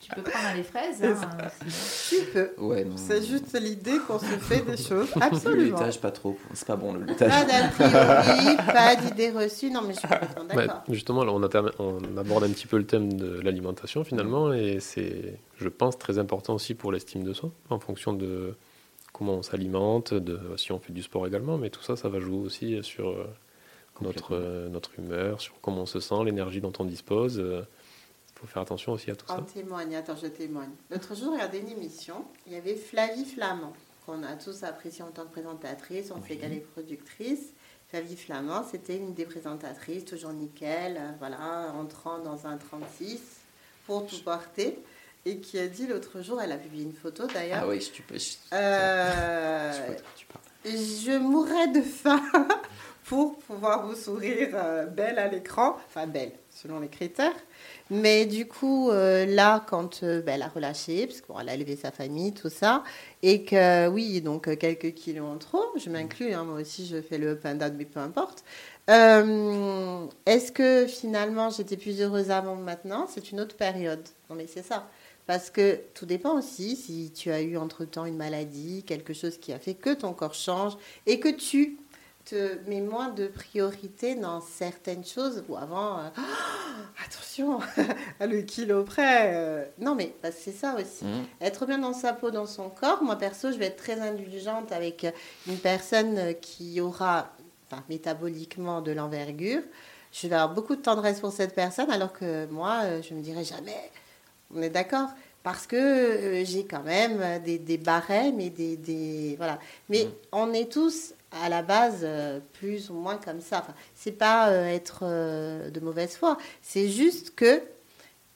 Speaker 2: Tu peux prendre les fraises. Hein,
Speaker 1: tu peux. Ouais, c'est juste l'idée qu'on se fait des *laughs* choses. Absolument.
Speaker 3: Le pas trop. C'est pas bon le laitage.
Speaker 1: Pas d'a priori, pas d'idée reçue. Non, mais je suis d'accord.
Speaker 4: justement, là, on, on, aborde un petit peu le thème de l'alimentation finalement, et c'est, je pense, très important aussi pour l'estime de soi, en fonction de comment on s'alimente, de si on fait du sport également, mais tout ça, ça va jouer aussi sur euh, notre, euh, notre humeur, sur comment on se sent, l'énergie dont on dispose. Euh, il faut faire attention aussi à tout ça.
Speaker 1: Témoigne, attends, je témoigne. L'autre jour, il y regardé une émission, il y avait Flavie Flamand, qu'on a tous apprécié en tant que présentatrice, on sait qu'elle est productrice. Flavie Flamand, c'était une des présentatrices, toujours nickel, voilà, entrant dans un 36 pour tout porter et qui a dit l'autre jour, elle a publié une photo d'ailleurs.
Speaker 3: Ah oui, tu peux.
Speaker 1: Euh, je mourrais de faim *laughs* pour pouvoir vous sourire euh, belle à l'écran, enfin belle selon les critères. Mais du coup, euh, là, quand ben, elle a relâché, parce qu'elle a élevé sa famille, tout ça, et que oui, donc quelques kilos en trop, je m'inclus, hein, moi aussi je fais le up and mais peu importe. Est-ce que finalement j'étais plus heureuse avant maintenant? C'est une autre période. Non mais c'est ça. Parce que tout dépend aussi si tu as eu entre-temps une maladie, quelque chose qui a fait que ton corps change et que tu te mets moins de priorité dans certaines choses ou avant, euh, *gasps* attention, *laughs* le kilo près. Euh, non, mais c'est ça aussi. Mmh. Être bien dans sa peau, dans son corps. Moi, perso, je vais être très indulgente avec une personne qui aura métaboliquement de l'envergure. Je vais avoir beaucoup de tendresse pour cette personne alors que moi, euh, je me dirais jamais on est d'accord parce que euh, j'ai quand même des, des, barèmes et des, des voilà. Mais mm. on est tous à la base euh, plus ou moins comme ça. Enfin, c'est pas euh, être de mauvaise foi. C'est juste que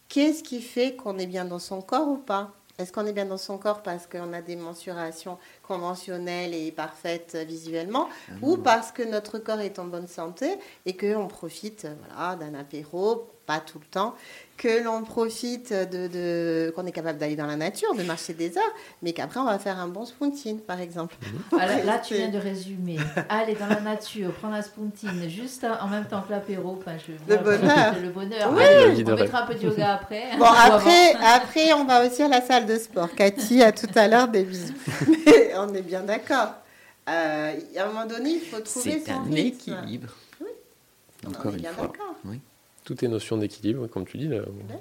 Speaker 1: qu'est-ce qui fait qu'on est bien dans son corps ou pas? Est-ce qu'on est bien dans son corps parce qu'on a des mensurations conventionnelles et parfaites visuellement, ah ou parce que notre corps est en bonne santé et qu'on profite voilà, d'un apéro, pas tout le temps, que l'on profite de, qu'on est capable d'aller dans la nature, de marcher des heures, mais qu'après on va faire un bon spuntine, par exemple.
Speaker 2: Mhm. *laughs* Là, tu viens de résumer. Aller dans la nature, prendre la spuntine, juste en même temps que l'apéro. Enfin,
Speaker 1: le bonheur.
Speaker 2: Le bonheur. Oui. on mettra un peu de yoga après.
Speaker 1: Bon, après, après, on va aussi à la salle de sport. Cathy a tout à l'heure des bisous. *laughs* Mais on est bien d'accord. Euh, à un moment donné, il faut trouver
Speaker 3: C'est un équilibre.
Speaker 1: Oui.
Speaker 3: Encore une fois. Oui
Speaker 4: tout est notion d'équilibre, comme tu dis.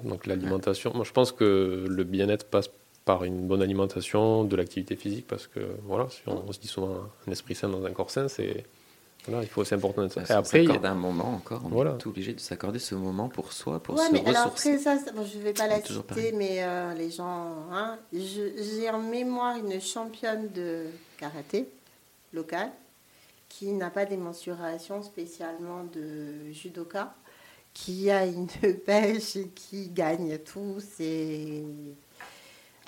Speaker 4: Donc l'alimentation, moi je pense que le bien-être passe par une bonne alimentation, de l'activité physique, parce que voilà, si on, se dit souvent un esprit sain dans un corps sain, c'est voilà, il faut c'est important de ça.
Speaker 3: Et après, il y a un moment encore, on est obligé de s'accorder ce moment pour soi, pour ouais, se mais Alors après
Speaker 1: ça, je ne vais pas la citer, mais euh, les gens, hein, j'ai en mémoire une championne de karaté locale qui n'a pas des mensurations spécialement de judoka qui a une *laughs* pêche et qui gagne tout. C'est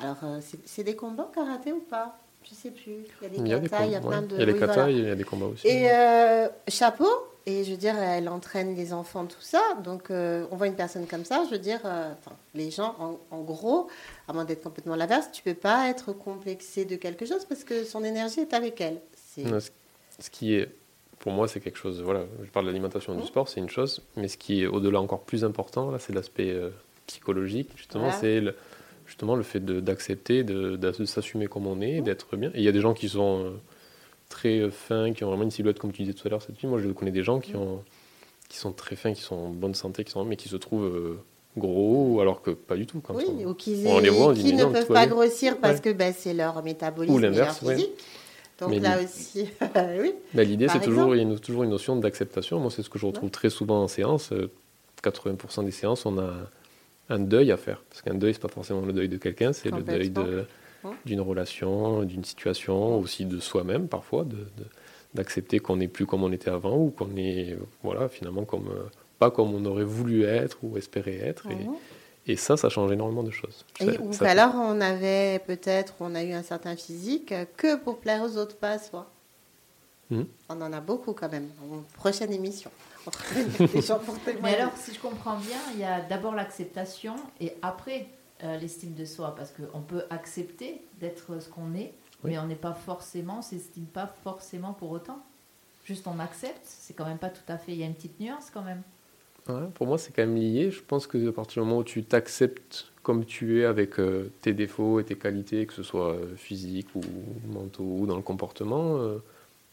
Speaker 1: alors euh, c'est des combats karaté ou pas? Je sais plus. Il y a des katas, il y a plein de.
Speaker 4: Il y a des katas, il y a des combats aussi.
Speaker 1: Et euh, chapeau. Et je veux dire, elle entraîne les enfants, tout ça. Donc, euh, on voit une personne comme ça. Je veux dire, les gens, en, en, gros, à moins d'être complètement l'inverse, tu peux pas être complexé de quelque chose parce que son énergie est avec elle.
Speaker 4: ce qui est pour moi, c'est quelque chose. Voilà, je parle de l'alimentation et du sport, c'est une chose, mais ce qui est au-delà encore plus important, là, c'est l'aspect euh, psychologique. Justement, c'est le, justement le fait d'accepter, de, de, s'assumer comme on est, d'être bien. Et il y a des gens qui sont euh, très euh, fins, qui ont vraiment une silhouette, comme tu disais tout à l'heure, cette fille. Moi, je connais des gens qui ont, qui sont très fins, qui sont en bonne santé, qui sont, mais qui se trouvent gros, alors que pas du tout. Quand
Speaker 1: oui, ou qui, ne peuvent pas grossir parce que ben, c'est leur métabolisme, ou l'inverse, physique. Donc là aussi, *laughs* oui.
Speaker 4: L'idée, c'est toujours, il y a toujours une notion d'acceptation. Moi, c'est ce que je retrouve très souvent en séance. 80% euh, des séances, on a un deuil à faire. Parce qu'un deuil, c'est pas forcément le deuil de quelqu'un, c'est le deuil d'une relation, d'une situation, aussi de soi-même parfois, d'accepter qu'on n'est plus comme on était avant ou qu'on est voilà, finalement comme, euh, pas comme on aurait voulu être ou espéré être. Et, et ça, ça change énormément de choses.
Speaker 1: ou alors on avait peut-être, on a eu un certain physique que pour plaire aux autres, pas à soi. Hmm. On en a beaucoup quand même. prochaine émission. *laughs*
Speaker 2: Mais alors, si je comprends bien, il y a d'abord l'acceptation et après euh, l'estime de soi, parce qu'on peut accepter d'être ce qu'on est, mais on n'est pas forcément, on s'estime pas forcément pour autant. Juste on accepte, c'est quand même pas tout à fait. Il y a une petite nuance quand même.
Speaker 4: Pour moi, c'est quand même lié. Je pense que à partir du moment où tu t'acceptes comme tu es avec euh, tes défauts et tes qualités, que ce soit euh, physique ou mentaux ou dans le comportement, euh,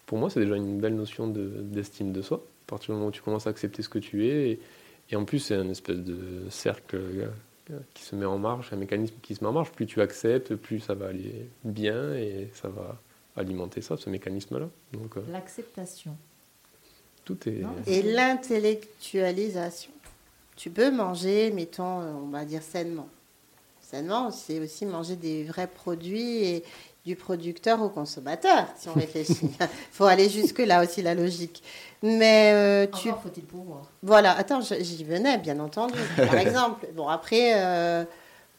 Speaker 4: pour moi, c'est déjà une belle notion d'estime de, soi. À partir du moment où tu commences à accepter ce que tu es, et, et en plus, c'est un espèce de cercle qui se met en marche, un mécanisme qui se met en marche. Plus tu acceptes, plus ça va aller bien et ça va alimenter ça, ce mécanisme-là.
Speaker 2: L'acceptation.
Speaker 4: Tout est.
Speaker 1: Et l'intellectualisation. Tu peux manger, mettons, on va dire sainement sainement, c'est aussi manger des vrais produits et du producteur au consommateur, si on réfléchit. Il *laughs* faut aller jusque-là aussi, la logique. Mais euh, tu.
Speaker 2: faut-il pouvoir.
Speaker 1: Voilà, attends, j'y venais, bien entendu. Par *laughs* exemple, bon, après, euh,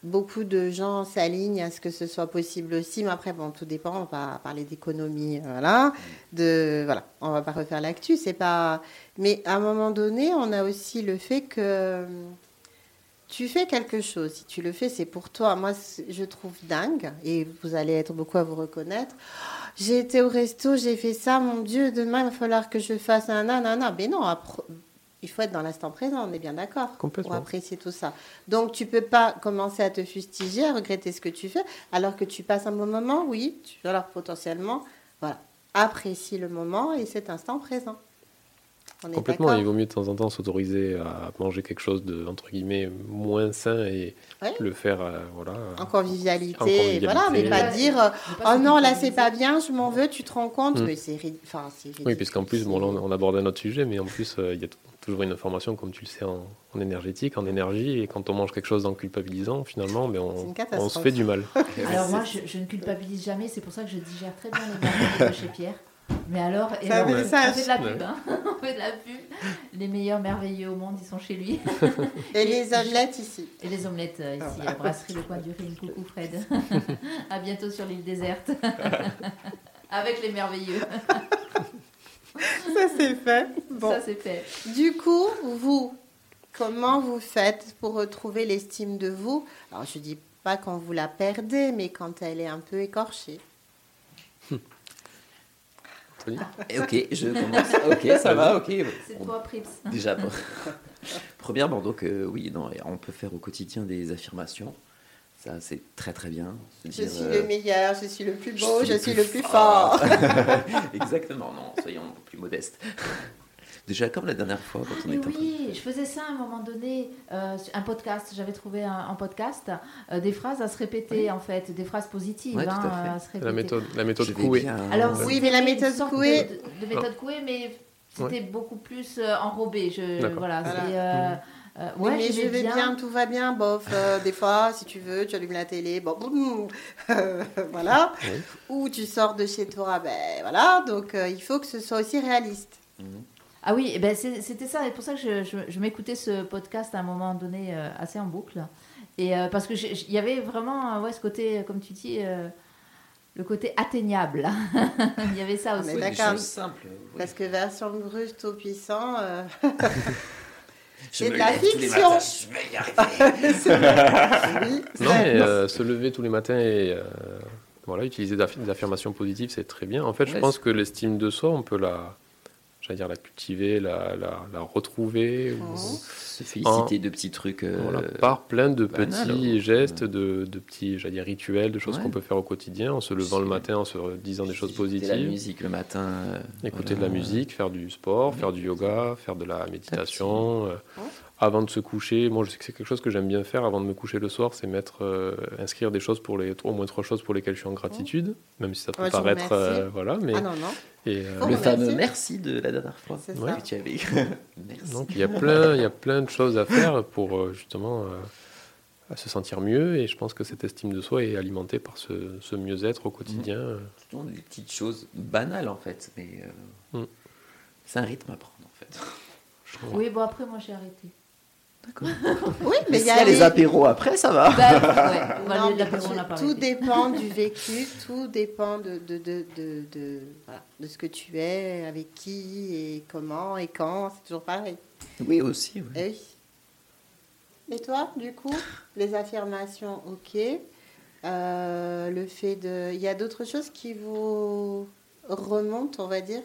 Speaker 1: beaucoup de gens s'alignent à ce que ce soit possible aussi, mais après, bon, tout dépend. On va parler d'économie, euh, voilà. De, voilà, on va pas refaire l'actu, c'est pas. Mais à un moment donné, on a aussi le fait que tu fais quelque chose, si tu le fais, c'est pour toi. Moi, je trouve dingue, et vous allez être beaucoup à vous reconnaître. J'ai été au resto, j'ai fait ça, mon Dieu, demain, il va falloir que je fasse un nanana. Mais non, il faut être dans l'instant présent, on est bien d'accord Pour apprécier tout ça. Donc, tu peux pas commencer à te fustiger, à regretter ce que tu fais, alors que tu passes un bon moment, oui, tu, alors potentiellement, voilà, apprécie le moment et cet instant présent.
Speaker 4: Complètement, il vaut mieux de temps en temps s'autoriser à manger quelque chose de entre guillemets moins sain et le faire euh, voilà.
Speaker 1: En convivialité, voilà, mais pas dire oh non là c'est pas bien, je m'en veux, tu te rends compte, mais c'est enfin
Speaker 4: Oui, puisqu'en plus bon on aborde un autre sujet, mais en plus euh, il y a toujours une information comme tu le sais en, énergétique, en énergie, et quand on mange quelque chose en culpabilisant, finalement, mais on, on se fait du mal. *laughs*
Speaker 2: Alors moi je, je, ne culpabilise jamais, c'est pour ça que je digère très bien les de chez Pierre. Mais alors, et on, fait de la pub, hein. *laughs* on fait de la pub. Les meilleurs merveilleux au monde, ils sont chez lui. *laughs*
Speaker 1: Et les omelettes ici.
Speaker 2: Et les omelettes euh, ici, à Brasserie Le Coin du Rhin. Coucou Fred. à bientôt sur l'île déserte. Avec les merveilleux.
Speaker 1: Ça c'est fait.
Speaker 2: Bon. Ça c'est fait.
Speaker 1: Du coup, vous, comment vous faites pour retrouver l'estime de vous? Alors je dis pas quand vous la perdez, mais quand elle est un peu écorchée.
Speaker 3: ok, je *laughs* commence. Ok, ça va, ok.
Speaker 2: C'est toi, Prips. *laughs*
Speaker 3: Déjà, premièrement, donc euh, oui, non, on peut faire au quotidien des affirmations. Ça, c'est très très bien.
Speaker 1: je suis le euh, meilleur, je suis le plus beau, je suis, le, plus, fort. *laughs*
Speaker 3: Exactement, non, soyons plus modestes. Déjà comme la dernière fois quand on
Speaker 2: était Oui, je faisais ça à un moment donné, euh, un podcast, j'avais trouvé un, podcast, euh, des phrases à se répéter en fait, des phrases positives hein, à, se répéter.
Speaker 4: La méthode, la méthode Coué.
Speaker 1: Alors oui, mais la méthode Coué...
Speaker 2: De, de, méthode Coué, mais c'était beaucoup plus euh, enrobé. Je, voilà, voilà.
Speaker 1: Euh, ouais, mais je vais bien. tout va bien, bof. *laughs* des fois, si tu veux, tu allumes la télé, bon, *laughs* voilà. Ou tu sors de chez toi, ben voilà. Donc, il faut que ce soit aussi réaliste. Mhm.
Speaker 2: Ah oui, eh ben c'était ça, et pour ça que je, je, m'écoutais ce podcast à un moment donné euh, assez en boucle. Et euh, parce qu'il y avait vraiment ouais, ce côté, comme tu dis, euh, le côté atteignable. *laughs* Il y avait ça aussi.
Speaker 1: D'accord. simple. Parce que version brute tout puissant. *laughs* C'est de la fiction. je vais y
Speaker 4: arriver. *laughs* non, mais se lever tous les matins et voilà, utiliser des affirmations positives, c'est très bien. En fait, je pense que l'estime de soi, on peut la j'allais dire la cultiver, la, la, la retrouver. Ou,
Speaker 3: Se féliciter de petits trucs. Euh,
Speaker 4: voilà, par plein de petits gestes, de, de, petits j'allais dire, rituels, de choses qu'on peut faire au quotidien, en se levant le matin, en se disant des choses positives.
Speaker 3: Écouter la musique le matin.
Speaker 4: Euh, Écouter de la musique, faire du sport, faire du yoga, faire de la méditation avant de se coucher, moi je sais que c'est quelque chose que j'aime bien faire avant de me coucher le soir, c'est mettre, euh, inscrire des choses pour les, au moins trois choses pour lesquelles je suis en gratitude, même si ça peut paraître, euh, voilà, mais
Speaker 1: ah non, non.
Speaker 3: Et, euh, le fameux merci de la dernière fois ouais. que tu avais. *laughs*
Speaker 4: merci. Donc il y a plein, il y a plein de choses à faire pour justement à se sentir mieux, et je pense que cette estime de soi est alimentée par ce, ce mieux-être au quotidien.
Speaker 3: Mmh. Des petites choses banales en fait, mais mmh. c'est un rythme à prendre en fait.
Speaker 2: Oui, bon après moi j'ai arrêté. *laughs*
Speaker 1: Oui, mais il y
Speaker 3: a les... apéros après, ça va. *laughs*
Speaker 1: Ben, tout dépend du vécu, tout dépend de, de, de, de, de, ce que tu es, avec qui et comment et quand, c'est toujours pareil.
Speaker 3: Oui, aussi.
Speaker 1: Eh oui. Et toi, du coup, *laughs* les affirmations, ok. Euh, le fait de. Il y a d'autres choses qui vous remontent, on va dire,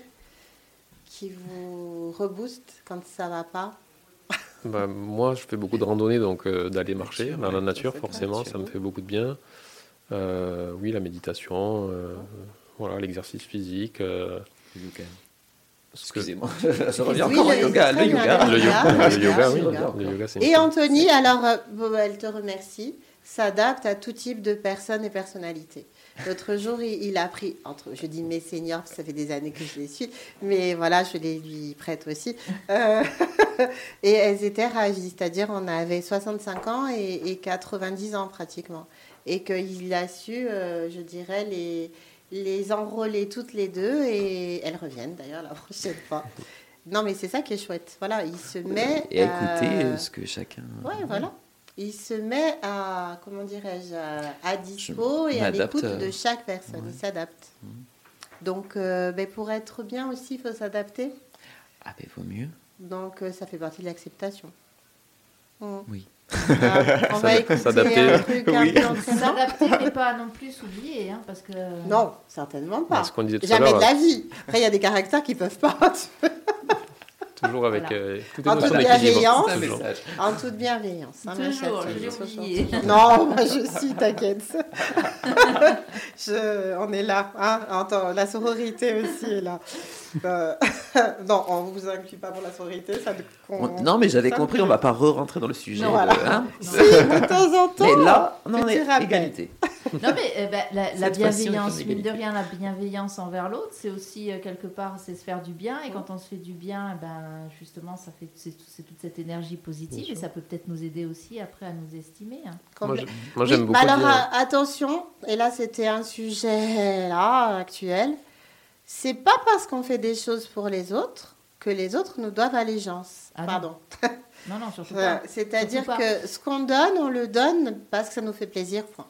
Speaker 1: qui vous reboostent quand ça va pas?
Speaker 4: Bah, Moi, je fais beaucoup de randonnées, donc d'aller marcher dans la nature, forcément, ça me fait beaucoup de bien. oui, la méditation, voilà, l'exercice physique.
Speaker 3: Excusez-moi, *laughs* ça revient encore au yoga. Le yoga.
Speaker 4: Le yoga, oui. Le yoga,
Speaker 1: Et Anthony, alors, elle te remercie, s'adapte à tout type de personnes et personnalités. L'autre jour, il, a pris, entre, je dis mes seniors, ça fait des années que je les suis, mais voilà, je les lui prête aussi. Euh, *laughs* et elles étaient ravies, c'est-à-dire on avait 65 ans et, 90 ans pratiquement. Et qu'il a su, euh, je dirais, les, les enrôler toutes les deux et elles reviennent d'ailleurs la *laughs* prochaine fois. Non, mais c'est ça qui est chouette. Voilà, il se met.
Speaker 3: Et à écouter ce que chacun.
Speaker 1: Ouais, voilà il se met à, comment dirais-je, à, dispo et à l'écoute de euh, chaque personne. Il s'adapte. Mhm. Donc, euh, ben, pour être bien aussi, il faut s'adapter.
Speaker 3: Ah, ben, vaut mieux.
Speaker 1: Donc, euh, ça fait partie de l'acceptation.
Speaker 3: Mhm. Oui.
Speaker 1: Ah, on *laughs* va écouter s'adapter. un truc oui.
Speaker 2: S'adapter, mais pas non plus s'oublier, hein, parce que...
Speaker 1: Non, certainement pas. Jamais de la vie. Après, il y a des caractères qui peuvent pas. *laughs*
Speaker 4: Toujours avec euh,
Speaker 1: en toute bienveillance. En toute bienveillance.
Speaker 2: Hein, toujours, je
Speaker 1: Non, moi *laughs* je suis, t'inquiète. *laughs* on est là. Hein, la sororité aussi est là. Euh, *laughs* non, on ne vous inclut pas pour la sororité. Ça,
Speaker 3: non, mais j'avais compris, on ne va pas re-rentrer dans le sujet.
Speaker 1: Non, voilà. hein si, de temps en temps.
Speaker 3: Mais là, on est égalité. *laughs*
Speaker 2: Non, mais eh ben, la, bienveillance, mine de rien, la bienveillance envers l'autre, c'est aussi euh, quelque part, c'est se faire du bien. Et quand on se fait du bien, eh ben, justement, ça fait c'est toute cette énergie positive et ça peut peut-être nous aider aussi après à nous estimer.
Speaker 4: Hein. Moi, j'aime beaucoup.
Speaker 1: Alors, attention, et là, c'était un sujet là, actuel. C'est pas parce qu'on fait des choses pour les autres que les autres nous doivent allégeance. Ah Pardon.
Speaker 2: Non, non, surtout *laughs* pas.
Speaker 1: C'est-à-dire que ce qu'on donne, on le donne parce que ça nous fait plaisir. Ne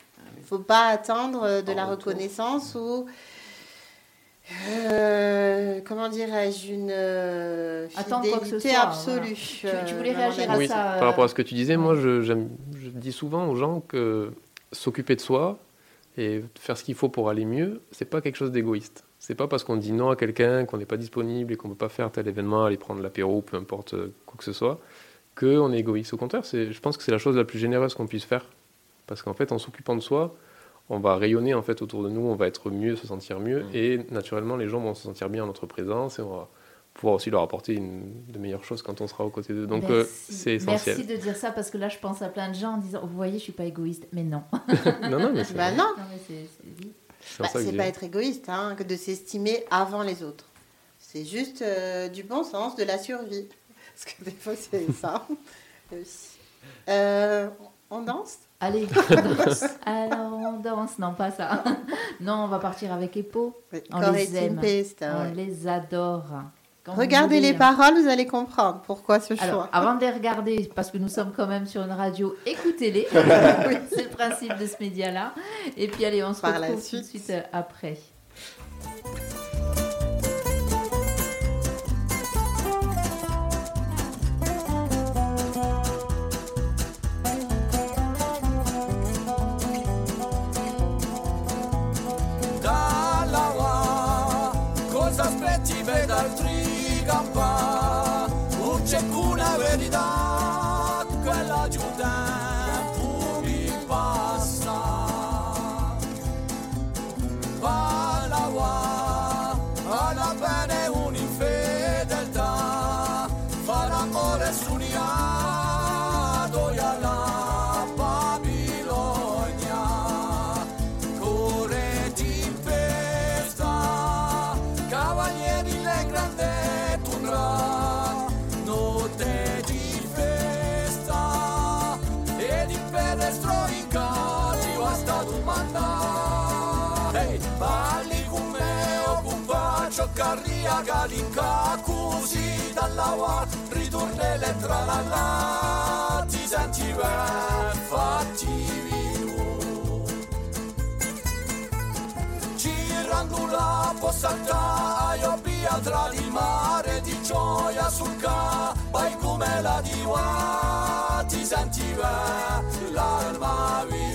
Speaker 1: faut pas attendre euh, de la reconnaissance ou. Euh, comment dirais-je, une euh, fidélité absolue.
Speaker 2: Tu, voulais réagir à ça
Speaker 4: Par rapport à ce que tu disais, moi je, je dis souvent aux gens que s'occuper de soi et faire ce qu'il faut pour aller mieux, c'est pas quelque chose d'égoïste. C'est pas parce qu'on dit non à quelqu'un, qu'on n'est pas disponible et qu'on ne peut pas faire tel événement, aller prendre l'apéro, peu importe quoi que ce soit, qu'on est égoïste. Au contraire, je pense que c'est la chose la plus généreuse qu'on puisse faire. Parce qu'en fait, en s'occupant de soi, on va rayonner en fait autour de nous, on va être mieux, se sentir mieux, mmh. et naturellement, les gens vont se sentir bien en notre présence et on va pouvoir aussi leur apporter une, de meilleures choses quand on sera aux côtés d'eux. Donc euh, c'est essentiel.
Speaker 2: Merci de dire ça parce que là, je pense à plein de gens en disant, vous voyez, je suis pas égoïste, mais non. *laughs*
Speaker 4: non, non, mais c'est
Speaker 1: bah non. non mais bah, c'est pas être égoïste, hein, que de s'estimer avant les autres. C'est juste euh, du bon sens, de la survie. *laughs* Parce que des fois, c'est ça *laughs* euh, on danse?
Speaker 2: Allez, on *laughs* danse. Alors, on danse. Non, pas ça. *laughs* non, on va partir avec Epo. On les aime. on les adore.
Speaker 1: Regardez les paroles, vous allez comprendre pourquoi ce choix.
Speaker 2: avant de les regarder, parce que nous sommes quand même sur une radio, écoutez-les. *laughs* C'est le principe de ce média-là. Et puis allez, on se retrouve tout de suite euh, après.
Speaker 5: Galinca così dalla wa ritornelle tra la la ti senti bene fatti vivo girando la saltare io via tra il mare di gioia sul ca vai come la diva ti senti bene l'alma viva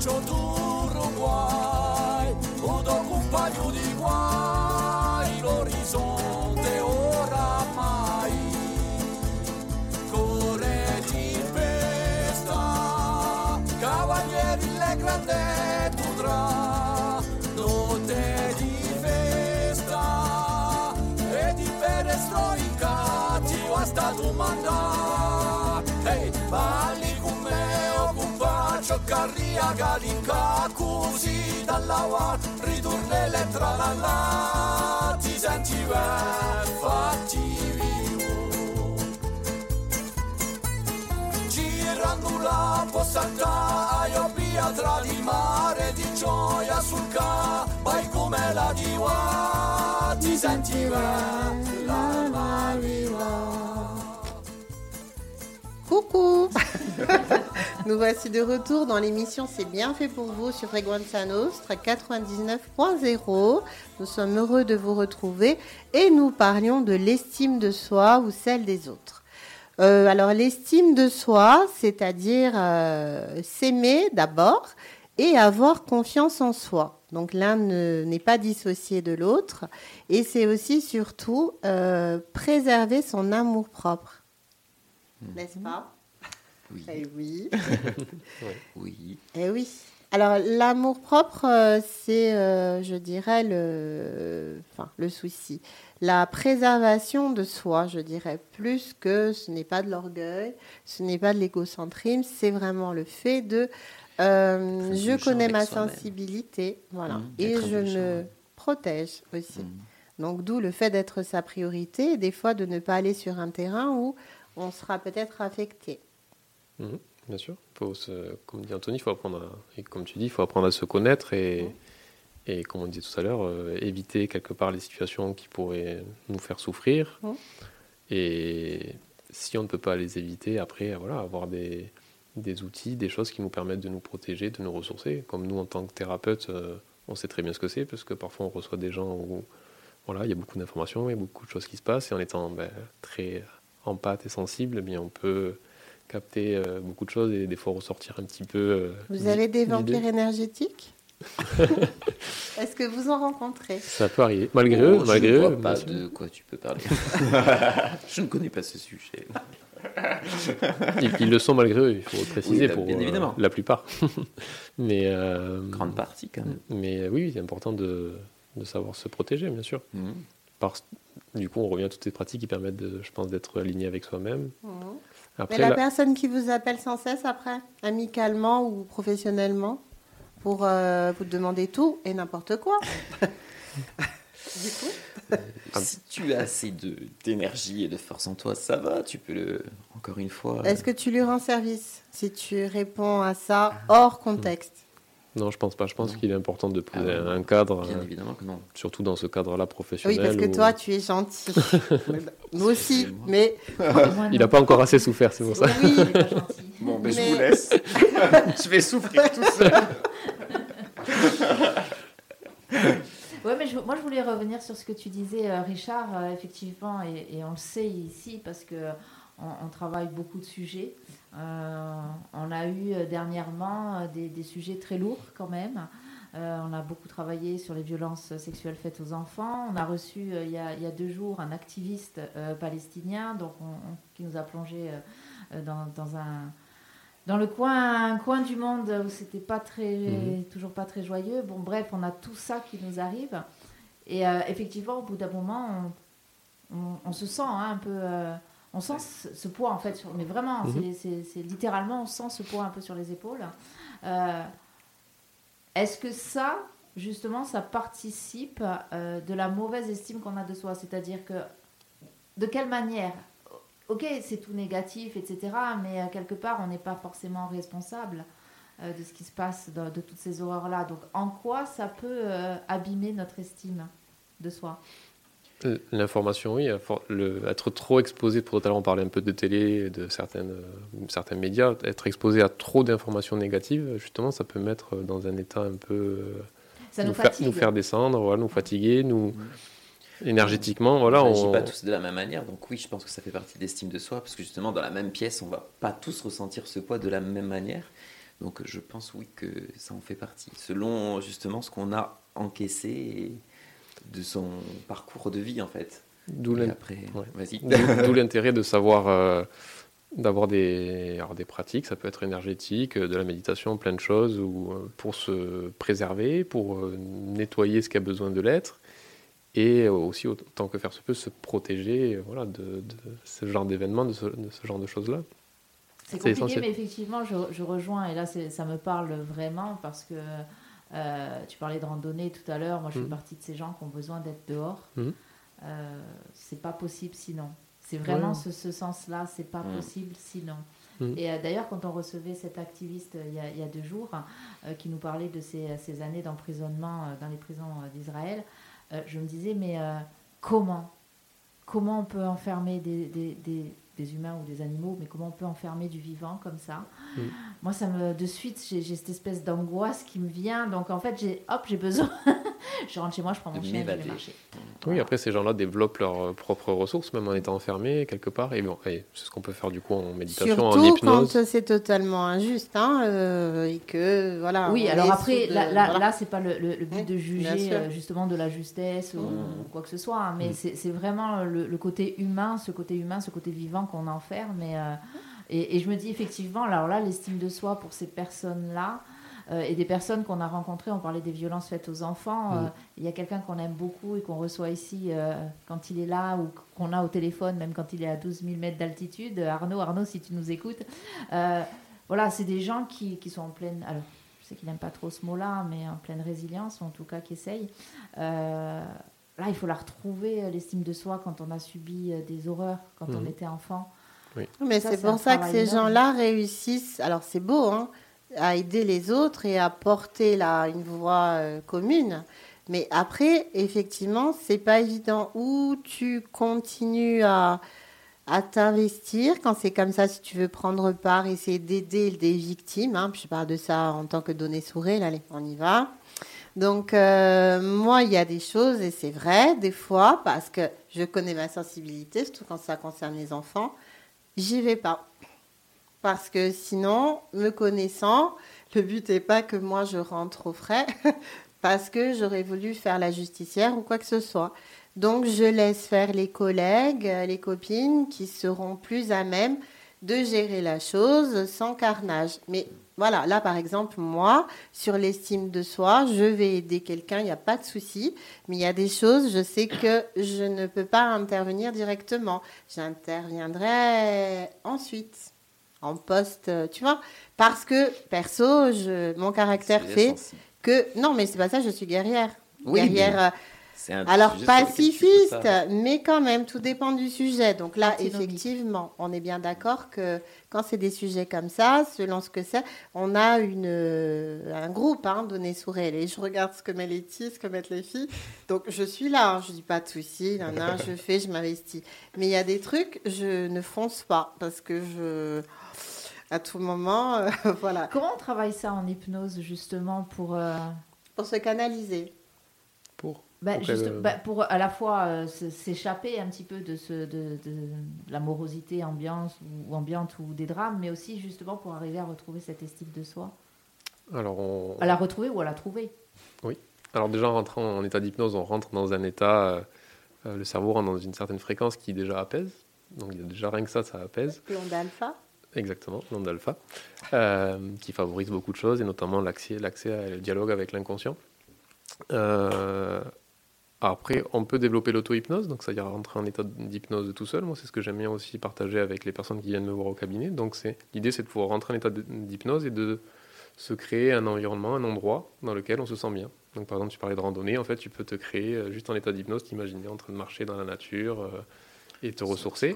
Speaker 5: control
Speaker 1: Coucou *laughs* Nous voici de retour dans l'émission C'est bien fait pour vous sur Freguenza Nostra 99.0. Nous sommes heureux de vous retrouver et nous parlions de l'estime de soi ou celle des autres. Euh, alors l'estime de soi, c'est-à-dire euh, s'aimer d'abord et avoir confiance en soi. Donc l'un ne- n'est pas dissocié de l'autre et c'est aussi surtout euh, préserver son amour propre. N'est-ce pas?
Speaker 3: Oui,
Speaker 1: Eh oui. *laughs*
Speaker 3: oui.
Speaker 1: Eh oui. Alors, l'amour propre, euh, c'est, euh, je dirais, le, enfin, le souci. La préservation de soi, je dirais, plus que ce n'est pas de l'orgueil, ce n'est pas de l'égocentrisme, c'est vraiment le fait de euh, je connais ma sensibilité, voilà,
Speaker 3: Mmh,
Speaker 1: et je me protège aussi.
Speaker 3: Mm.
Speaker 1: Donc, d'où le fait d'être sa priorité et des fois de ne pas aller sur un terrain où on sera peut-être affecté.
Speaker 4: Mhm, bien sûr. Faut se- comme dit Anthony, il faut apprendre à, et comme tu dis, il faut apprendre à se connaître et, et comme on disait tout à l'heure, euh, éviter quelque part les situations qui pourraient nous faire souffrir. Et si on ne peut pas les éviter, après, voilà, avoir des, des outils, des choses qui nous permettent de nous protéger, de nous ressourcer. Comme nous, en tant que thérapeute, euh, on sait très bien ce que c'est, parce que parfois on reçoit des gens où voilà, il y a beaucoup d'informations, il y a beaucoup de choses qui se passent, et en étant ben, très empathe et sensible, eh bien, on peut capter euh, beaucoup de choses et des fois ressortir un petit peu. euh,
Speaker 1: Vous avez des vampires énergétiques? *laughs* Est-ce que vous en rencontrez?
Speaker 4: Ça peut arriver. Malgré eux, malgré
Speaker 3: je ne
Speaker 4: eux.
Speaker 3: vois pas
Speaker 4: bien sûr.
Speaker 3: de quoi tu peux parler. *laughs* je ne connais pas ce sujet.
Speaker 4: Ils, ils le sont malgré eux, il faut le préciser
Speaker 3: bah,
Speaker 4: pour
Speaker 3: bien
Speaker 4: euh,
Speaker 3: évidemment.
Speaker 4: la plupart. *laughs* mais, euh,
Speaker 3: Grande partie quand même.
Speaker 4: mais euh, oui, c'est important de, de savoir se protéger, bien sûr. Parce, du coup, on revient à toutes ces pratiques qui permettent, de, je pense, d'être aligné avec soi-même.
Speaker 1: Mhm.
Speaker 4: Après,
Speaker 1: Mais la
Speaker 4: la-
Speaker 1: personne qui vous appelle sans cesse après, amicalement ou professionnellement, pour euh, vous demander tout et n'importe quoi. *laughs* du coup, *laughs*
Speaker 4: Ah.
Speaker 3: Si tu as assez d'énergie et de force en toi, ça va. Tu peux le. Encore une fois.
Speaker 1: est-ce que tu lui rends service si tu réponds à ça hors contexte?
Speaker 4: Non, je pense pas. Je pense qu'il est important de poser
Speaker 3: Ah
Speaker 4: un cadre,
Speaker 3: Bien
Speaker 4: euh,
Speaker 3: évidemment que non.
Speaker 4: surtout dans ce cadre-là
Speaker 1: Oui,
Speaker 4: professionnel.
Speaker 1: parce que
Speaker 4: où-
Speaker 1: toi, tu es gentil. *laughs* Nous aussi,
Speaker 3: Excusez-moi.
Speaker 1: mais *laughs*
Speaker 4: Il n'a pas encore assez souffert, c'est pour ça.
Speaker 1: oui.
Speaker 3: Bon,
Speaker 1: ben, je vous
Speaker 3: laisse. je vais souffrir tout seul.
Speaker 2: Ouais, mais je- moi je voulais revenir sur ce que tu disais, euh, Richard, euh, effectivement, et, et on le sait ici parce que on, on travaille beaucoup de sujets. Euh, on a eu dernièrement des, des sujets très lourds quand même. Euh, on a beaucoup travaillé sur les violences sexuelles faites aux enfants. On a reçu euh, il, y a, il y a deux jours un activiste palestinien donc on- on- qui nous a plongé dans, dans un dans le coin, un coin du monde où c'était pas très,
Speaker 4: Mhm.
Speaker 2: toujours pas très joyeux. Bon, bref, on a tout ça qui nous arrive. Et euh, effectivement, au bout d'un moment, on, on- on se sent hein, un peu. euh, on sent ce, ce poids en fait, sur- mais vraiment,
Speaker 4: Mhm.
Speaker 2: c'est- littéralement, on sent ce poids un peu sur les épaules. Euh, Est-ce que ça, justement, ça participe de la mauvaise estime qu'on a de soi? C'est-à-dire que, de quelle manière? Ok, c'est tout négatif, etc., mais quelque part, on n'est pas forcément responsable de ce qui se passe, de, de toutes ces horreurs-là. Donc, en quoi ça peut abîmer notre estime? De soi
Speaker 4: L'information, oui. Le, être trop exposé, pour tout à l'heure on parlait un peu de télé, de certaines, euh, certains médias, être exposé à trop d'informations négatives, justement, ça peut mettre dans un état un peu... euh,
Speaker 2: Ça nous,
Speaker 4: nous, nous faire descendre, voilà, nous fatiguer, nous... Énergétiquement, voilà,
Speaker 3: on n'agit
Speaker 4: on...
Speaker 3: pas tous de la même manière, donc oui, je pense que ça fait partie de l'estime de soi, parce que justement, dans la même pièce, on va pas tous ressentir ce poids de la même manière. Donc je pense oui que ça en fait partie, selon justement ce qu'on a encaissé de son parcours de vie en fait.
Speaker 4: D'où l'intérêt de savoir euh, d'avoir des, des pratiques, ça peut être énergétique, de la méditation, plein de choses, ou euh, pour se préserver, pour euh, nettoyer ce qui a besoin de l'être, et aussi autant que faire se peut se protéger voilà, de, ce genre d'événements, de, de ce, genre de choses-là.
Speaker 2: C'est compliqué, mais effectivement, je, je, rejoins, et là ça me parle vraiment parce que euh, tu parlais de randonnée tout à l'heure, moi je fais mm. partie de ces gens qui ont besoin d'être dehors. Mm. Euh, c'est pas possible sinon. C'est vraiment ce, ce sens-là, c'est pas mm. possible sinon. Et euh, d'ailleurs, quand on recevait cet activiste il y a, il y a deux jours, qui nous parlait de ses, ses années d'emprisonnement dans les prisons d'Israël, je me disais, mais comment? Comment on peut enfermer des, des, des des humains ou des animaux, mais comment on peut enfermer du vivant comme ça mm. Moi, ça me, de suite, j'ai cette espèce d'angoisse qui me vient. Donc, en fait, j'ai, hop, j'ai besoin. Je rentre chez moi, je prends mon chien, je vais marcher.
Speaker 4: Oui, après, ces gens-là développent leurs propres ressources, même en étant enfermés quelque part. Et bon, c'est ce qu'on peut faire du coup en méditation,
Speaker 1: Surtout
Speaker 4: en hypnose.
Speaker 1: quand c'est totalement injuste, hein, euh, et que voilà.
Speaker 2: Oui, alors après, là, là, là, c'est pas le, le, but de juger euh, justement de la justesse ou, mm. quoi que ce soit, hein, mais mm. c'est vraiment le, le, côté humain, ce côté humain, ce côté vivant qu'on enferme. Mais, euh, et, et, je me dis effectivement, alors là, l'estime de soi pour ces personnes-là, euh, et des personnes qu'on a rencontrées, on parlait des violences faites aux enfants. Euh, il y a quelqu'un qu'on aime beaucoup et qu'on reçoit ici quand il est là ou qu'on a au téléphone, même quand il est à 12 000 mètres d'altitude. Arnaud, Arnaud, si tu nous écoutes. voilà, c'est des gens qui, qui, sont en pleine. Alors, je sais qu'il n'aime pas trop ce mot-là, mais en pleine résilience, ou en tout cas qui essayent. Là, il faut la retrouver, l'estime de soi, quand on a subi des horreurs, quand on mhm. était enfant.
Speaker 1: Mais c'est pour ça que ces gens-là réussissent, alors c'est beau, hein, à aider les autres et à porter là, une voix euh, commune. Mais après, effectivement, c'est pas évident. Où tu continues à, à t'investir quand c'est comme ça, si tu veux prendre part, essayer d'aider des victimes. Hein, je parle de ça en tant que données sourées. Allez, on y va. Donc, euh, moi, il y a des choses, et c'est vrai, des fois, parce que je connais ma sensibilité, surtout quand ça concerne les enfants, j'y vais pas. Parce que sinon, me connaissant, le but n'est pas que moi je rentre au frais, *laughs* parce que j'aurais voulu faire la justicière ou quoi que ce soit. Donc, je laisse faire les collègues, les copines qui seront plus à même de gérer la chose sans carnage. Mais voilà, là par exemple, moi, sur l'estime de soi, je vais aider quelqu'un, il n'y a pas de souci, mais il y a des choses, je sais que je ne peux pas intervenir directement. J'interviendrai ensuite, en poste, tu vois, parce que perso, je, mon caractère fait que... Non, mais c'est pas ça, je suis guerrière. guerrière. Alors pacifiste, mais quand même, tout dépend du sujet. Donc là, effectivement, on est bien d'accord que quand c'est des sujets comme ça, selon ce que c'est, on a une, euh, un groupe hein, donné sous réel. Et je regarde ce que met les filles, ce que mettent les filles. Donc je suis là, hein, je dis pas de souci, je *laughs* fais, je m'investis. Mais il y a des trucs, je ne fonce pas parce que je à tout moment, euh, *laughs* voilà.
Speaker 2: Comment on travaille ça en hypnose justement pour euh,
Speaker 1: pour se canaliser
Speaker 4: Pour
Speaker 2: bah, bah, pour à la fois euh, s'échapper un petit peu de, ce, de, de, la morosité ambiance ou, ambiante ou des drames, mais aussi justement pour arriver à retrouver cette estime de soi.
Speaker 4: Alors
Speaker 2: À la retrouver ou à la trouver.
Speaker 4: Oui. Alors déjà en rentrant en état d'hypnose, on rentre dans un état, euh, le cerveau rentre dans une certaine fréquence qui déjà apaise. Donc il y a déjà rien que ça, ça apaise.
Speaker 1: L'onde alpha.
Speaker 4: Exactement, l'onde alpha, qui favorise beaucoup de choses et notamment l'accès, l'accès au dialogue avec l'inconscient. Euh, après, on peut développer l'auto-hypnose, donc ça à dire rentrer en état d'hypnose tout seul. Moi, c'est ce que j'aime bien aussi partager avec les personnes qui viennent me voir au cabinet. Donc, l'idée, c'est de pouvoir rentrer en état d'hypnose et de se créer un environnement, un endroit dans lequel on se sent bien. Donc, par exemple, tu parlais de randonnée. En fait, tu peux te créer euh, juste en état d'hypnose, t'imaginer en train de marcher dans la nature euh, et te ressourcer.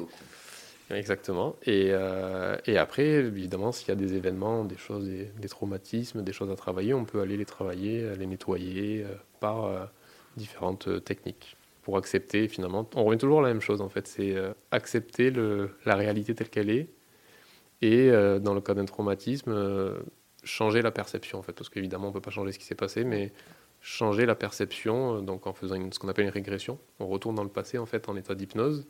Speaker 4: Exactement. Et, euh, et, après, évidemment, s'il y a des événements, des choses, des, traumatismes, des choses à travailler, on peut aller les travailler, les nettoyer par différentes euh, techniques pour accepter finalement. On revient toujours à la même chose en fait, c'est euh, accepter la réalité telle qu'elle est et euh, dans le cas d'un traumatisme, changer la perception en fait, parce qu'évidemment on peut pas changer ce qui s'est passé, mais changer la perception, donc en faisant ce qu'on appelle une régression. On retourne dans le passé en fait en état d'hypnose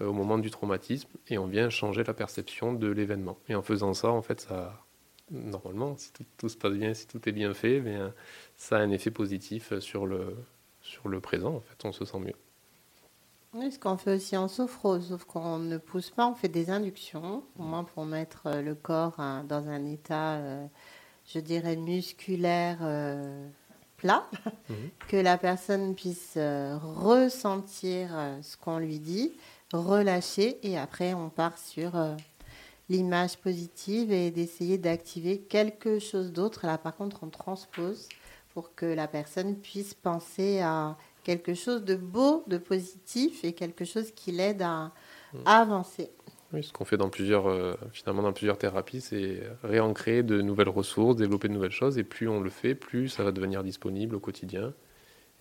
Speaker 4: au moment du traumatisme et on vient changer la perception de l'événement. Et en faisant ça, en fait, ça, normalement, si tout, se passe bien, si tout est bien fait, mais, euh, ça a un effet positif sur le, sur le présent. En fait, on se sent mieux.
Speaker 1: Oui, ce qu'on fait aussi en sophrose, sauf qu'on ne pousse pas, on fait des inductions, au moins pour mettre euh, le corps hein, dans un état, euh, je dirais, musculaire plat, mhm. *laughs* que la personne puisse ressentir ce qu'on lui dit, relâcher, et après on part sur l'image positive et d'essayer d'activer quelque chose d'autre. Là, par contre, on transpose pour que la personne puisse penser à quelque chose de beau, de positif et quelque chose qui l'aide à, mm. avancer.
Speaker 4: Oui, ce qu'on fait dans plusieurs, euh, finalement dans plusieurs thérapies, c'est réancrer de nouvelles ressources, développer de nouvelles choses. Et plus on le fait, plus ça va devenir disponible au quotidien.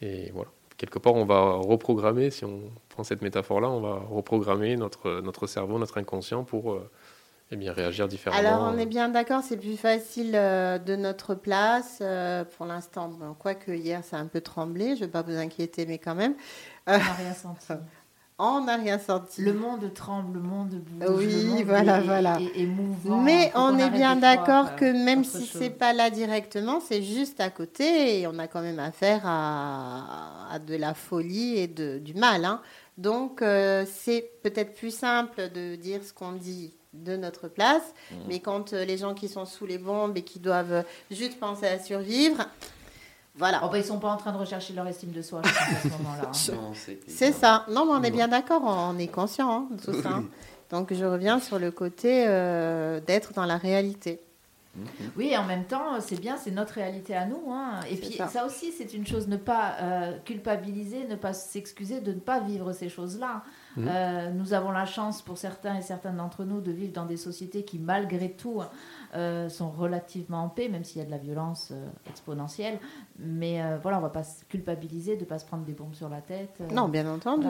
Speaker 4: Et voilà. Quelque part, on va reprogrammer, si on prend cette métaphore-là, on va reprogrammer notre, notre cerveau, notre inconscient pour euh, et bien, réagir différemment.
Speaker 1: Alors, on est bien d'accord, c'est plus facile euh, de notre place. Euh, pour l'instant, bon, quoique hier, ça a un peu tremblé, je ne vais pas vous inquiéter, mais quand même.
Speaker 2: on n'a rien senti. *laughs*
Speaker 1: On n'a rien senti.
Speaker 2: Le monde tremble, le monde bouge.
Speaker 1: Oui, voilà, voilà.
Speaker 2: mouvant,
Speaker 1: mais on est bien d'accord que euh, même si c'est pas là directement, c'est juste à côté et on a quand même affaire à, à de la folie et de, du mal. Hein. Donc, c'est peut-être plus simple de dire ce qu'on dit de notre place. Mmh. Mais quand euh, les gens qui sont sous les bombes et qui doivent juste penser à survivre, voilà.
Speaker 2: Oh, bah, ils sont pas en train de rechercher leur estime de soi à ce moment-là.
Speaker 1: Hein. *laughs* C'est ça. Non, mais on est bien d'accord, on est conscient hein, de tout ça. Donc je reviens sur le côté euh, d'être dans la réalité.
Speaker 2: Oui, en même temps, c'est bien, c'est notre réalité à nous. Hein. Et puis ça. aussi, c'est une chose, ne pas euh, culpabiliser, ne pas s'excuser de ne pas vivre ces choses-là. Mhm. Euh, nous avons la chance, pour certains et certaines d'entre nous, de vivre dans des sociétés qui, malgré tout, euh, sont relativement en paix, même s'il y a de la violence euh, exponentielle. Mais voilà, on ne va pas se culpabiliser de ne pas se prendre des bombes sur la tête.
Speaker 1: non, bien entendu.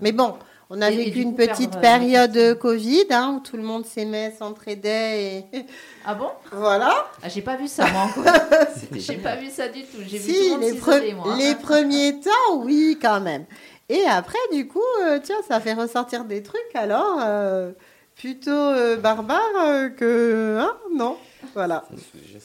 Speaker 1: Mais bon, on a vécu une petite période de Covid hein, où tout le monde s'aimait, s'entraidait. Et... *laughs*
Speaker 2: Ah bon?
Speaker 1: Voilà.
Speaker 2: Ah, j'ai pas vu ça, moi. *laughs* j'ai pas vu ça du tout. J'ai vu tout le
Speaker 1: monde les, moi. les premiers temps, oui, quand même. Et après, du coup, euh, tiens, ça fait ressortir des trucs alors euh, plutôt euh, barbares que. Hein non Voilà.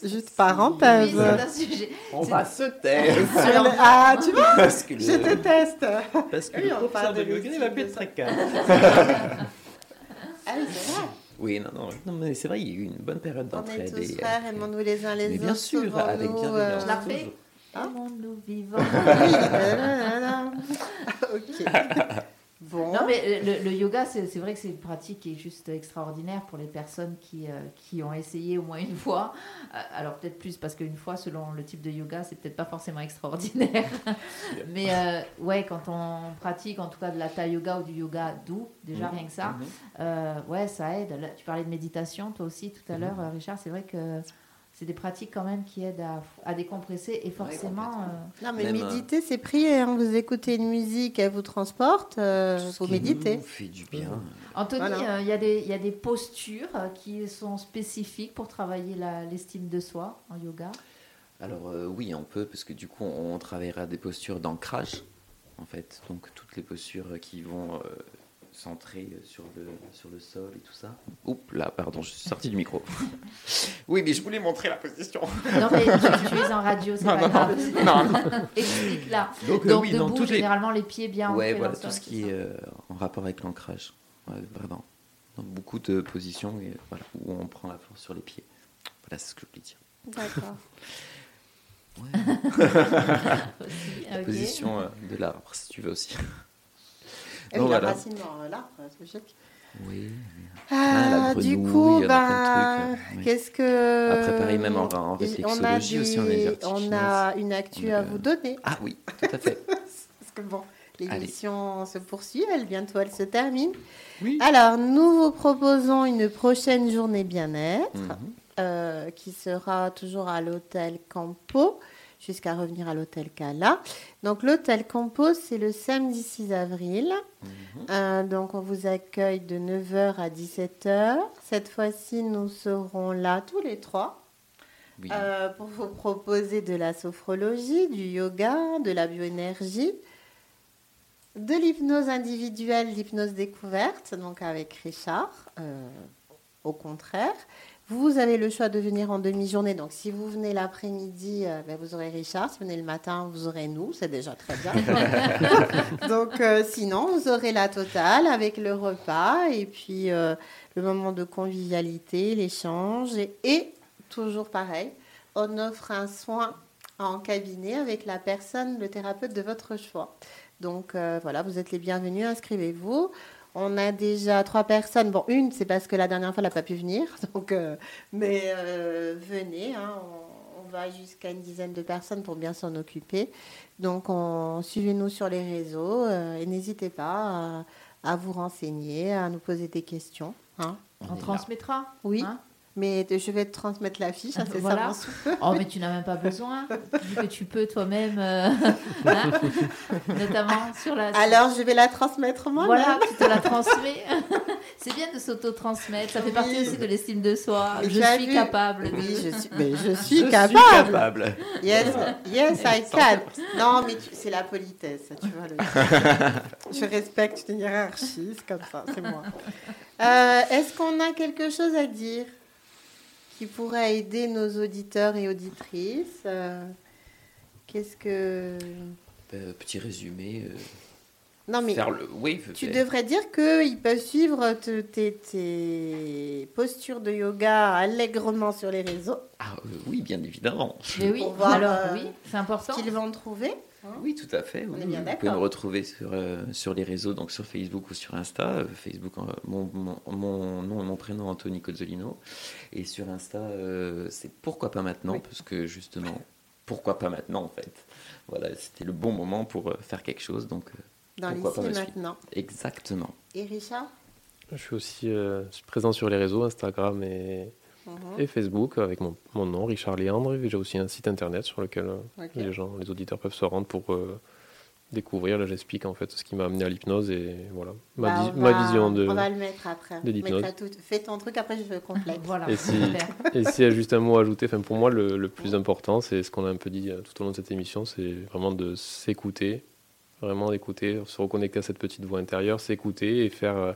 Speaker 1: Juste parenthèse.
Speaker 3: Oui, on va se taire. *laughs*
Speaker 1: ah, tu vois Je te teste.
Speaker 3: Parce que oui, le professeur de yoga, il va plus être très calme. *laughs*
Speaker 1: ah oui, c'est vrai.
Speaker 3: Oui, non, non, non mais c'est vrai, il y a eu une bonne période d'entraide.
Speaker 1: On est tous frères, aimons-nous les uns les autres.
Speaker 3: Bien sûr, avec bienveillance.
Speaker 2: Je la fais Hein vivons. *laughs*
Speaker 1: ok.
Speaker 2: Bon. Non, mais le, yoga, c'est vrai que c'est une pratique qui est juste extraordinaire pour les personnes qui, euh, qui ont essayé au moins une fois. Euh, alors, peut-être plus parce qu'une fois, selon le type de yoga, c'est peut-être pas forcément extraordinaire. *laughs* mais euh, ouais, quand on pratique en tout cas de la Thai yoga ou du yoga doux, déjà mhm. rien que ça, mhm. ouais, ça aide. tu parlais de méditation, toi aussi, tout à mhm. l'heure, Richard. C'est vrai que c'est des pratiques quand même qui aident à, décompresser et forcément.
Speaker 1: Euh, non, mais méditer, c'est prier. Hein. Vous écoutez une musique, elle vous transporte, euh, vous méditez.
Speaker 3: fait du bien.
Speaker 2: Anthony, euh, il y, y, a des postures qui sont spécifiques pour travailler l'estime de soi en yoga?
Speaker 3: Alors oui, on peut, parce que du coup, on travaillera des postures d'ancrage, en fait. Donc toutes les postures qui vont centré euh, sur le, sur le sol et tout ça. Oups, là, pardon, je suis sorti du micro. *laughs* oui, mais je voulais montrer la position.
Speaker 2: non, mais tu, es en radio, c'est pas grave. Non, non. *laughs* Explique là. Donc, Donc oui, debout, dans généralement les... pieds bien
Speaker 3: Ouais, voilà, tout ce qui est euh, en rapport avec l'ancrage. vraiment. Dans beaucoup de positions et, voilà, où on prend la force sur les pieds. Voilà, c'est ce que je voulais dire.
Speaker 1: D'accord. *laughs*
Speaker 3: ouais. Position euh, de l'arbre, si tu veux aussi.
Speaker 1: Et oui, la racine dans l'arbre, c'est
Speaker 3: Oui.
Speaker 1: Ah, ah du coup, ben, qu'est-ce que.
Speaker 3: Après, pareil, même en, en réflexologie aussi, on est
Speaker 1: On a une actu à vous donner.
Speaker 3: Ah oui, tout à fait. *laughs*
Speaker 1: Parce que bon, l'émission se poursuit, elle, bientôt elle se termine. Oui. Alors, nous vous proposons une prochaine journée bien-être mhm. euh, qui sera toujours à l'hôtel Campo jusqu'à revenir à l'hôtel Cala. Donc l'hôtel Campos, c'est le samedi 6 avril. Mhm. Euh, donc on vous accueille de 9h à 17h. Cette fois-ci, nous serons là tous les trois. Euh, pour vous proposer de la sophrologie, du yoga, de la bioénergie, de l'hypnose individuelle, l'hypnose découverte, donc avec Richard, euh, au contraire, Vous avez le choix de venir en demi-journée. Donc, si vous venez l'après-midi, euh, ben, vous aurez Richard. Si vous venez le matin, vous aurez nous. C'est déjà très bien. *laughs* donc, euh, sinon, vous aurez la totale avec le repas et puis euh, le moment de convivialité, l'échange. Et, toujours pareil, on offre un soin en cabinet avec la personne, le thérapeute de votre choix. Donc, voilà, vous êtes les bienvenus. Inscrivez-vous. On a déjà trois personnes. Bon, une, c'est parce que la dernière fois, elle n'a pas pu venir. *laughs* Donc, euh, mais euh, venez, hein, on, va jusqu'à une dizaine de personnes pour bien s'en occuper. Donc, suivez-nous sur les réseaux euh, et n'hésitez pas à, vous renseigner, à nous poser des questions.
Speaker 2: Hein. On, transmettra.
Speaker 1: Oui. Hein mais je vais te transmettre la fiche, hein, c'est voilà. ça
Speaker 2: Oh, mais tu n'as même pas besoin. Tu que tu peux toi-même, euh, *laughs* hein, notamment sur la.
Speaker 1: Alors, je vais la transmettre moi.
Speaker 2: Voilà, tu te la transmets. *laughs* c'est bien de s'auto-transmettre. Ça fait partie aussi de l'estime de soi. je suis capable.
Speaker 1: Oui, je suis, mais je *laughs* suis capable. Suis capable. Yes, yes, I can. Non, mais c'est la politesse, tu vois. Le... je respecte une hiérarchie, c'est comme ça, c'est moi. Euh, est-ce qu'on a quelque chose à dire? Qui pourrait aider nos auditeurs et auditrices. Euh, qu'est-ce que...
Speaker 3: Ben, petit résumé. Euh,
Speaker 1: non, mais
Speaker 3: faire le... oui,
Speaker 1: tu devrais dire qu'ils peuvent suivre tes, postures de yoga allègrement sur les réseaux.
Speaker 3: Ah euh, oui, bien évidemment.
Speaker 2: Mais oui, alors oui, c'est important.
Speaker 1: Qu'ils vont trouver.
Speaker 3: Hein oui, tout à fait. Vous pouvez me retrouver sur, euh, sur les réseaux, donc sur Facebook ou sur Insta. Euh, Facebook, euh, mon, mon, nom et mon prénom, Anthony Cozzolino. Et sur Insta, c'est pourquoi pas maintenant, parce que justement, pourquoi pas maintenant en fait. Voilà, c'était le bon moment pour faire quelque chose, donc
Speaker 1: Dans pourquoi maintenant.
Speaker 3: Exactement.
Speaker 1: Et Richard?
Speaker 4: Je suis aussi présent sur les réseaux, Instagram et Mhm. et Facebook avec mon, mon, nom, Richard Léandre. J'ai aussi un site internet sur lequel euh, les gens, les auditeurs peuvent se rendre pour euh, découvrir. Là, j'explique en fait ce qui m'a amené à l'hypnose et voilà ma, bah, ma vision de.
Speaker 1: On va le mettre après. De. Fais ton truc après, je complète. *laughs*
Speaker 2: voilà.
Speaker 4: Et s'il si y a juste un mot à ajouter, enfin pour moi le, le plus important, c'est ce qu'on a un peu dit euh, tout au long de cette émission, c'est vraiment de s'écouter, vraiment d'écouter, se reconnecter à cette petite voix intérieure, s'écouter et faire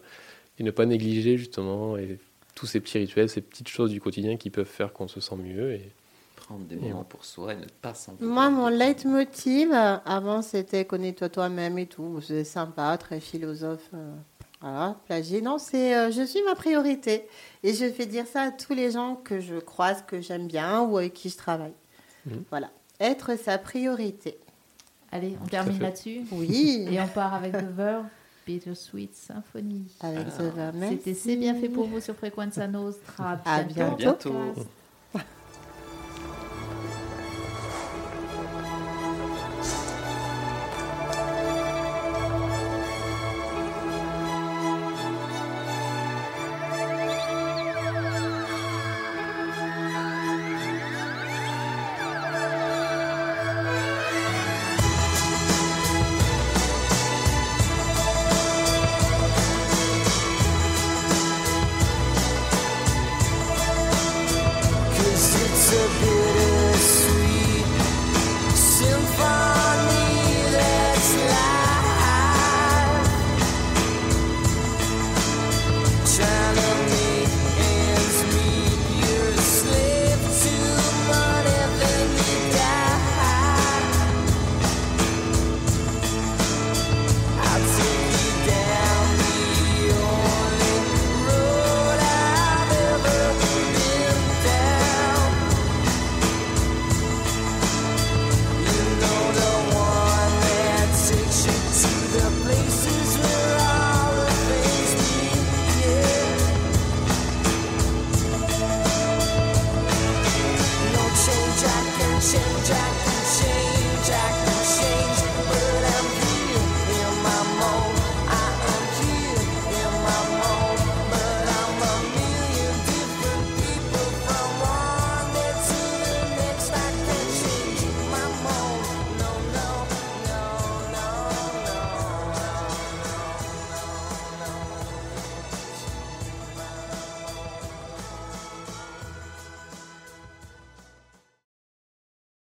Speaker 4: et ne pas négliger justement et tous ces petits rituels, ces petites choses du quotidien qui peuvent faire qu'on se sent mieux. Et...
Speaker 3: Prendre des moments pour soi et ne pas s'en
Speaker 1: Moi, mon leitmotiv, avant, c'était connais-toi toi-même et tout. C'est sympa, très philosophe. Euh, voilà, plagier. Non, c'est euh, je suis ma priorité. Et je fais dire ça à tous les gens que je croise, que j'aime bien ou avec qui je travaille. Mhm. Voilà, être sa priorité.
Speaker 2: Allez, on termine là-dessus.
Speaker 1: Oui.
Speaker 2: Et on part avec The Verve. Bittersweet Symphony.
Speaker 1: Avec ah.
Speaker 2: C'était C'est bien fait pour vous sur Frequenza Nostra.
Speaker 1: À bientôt.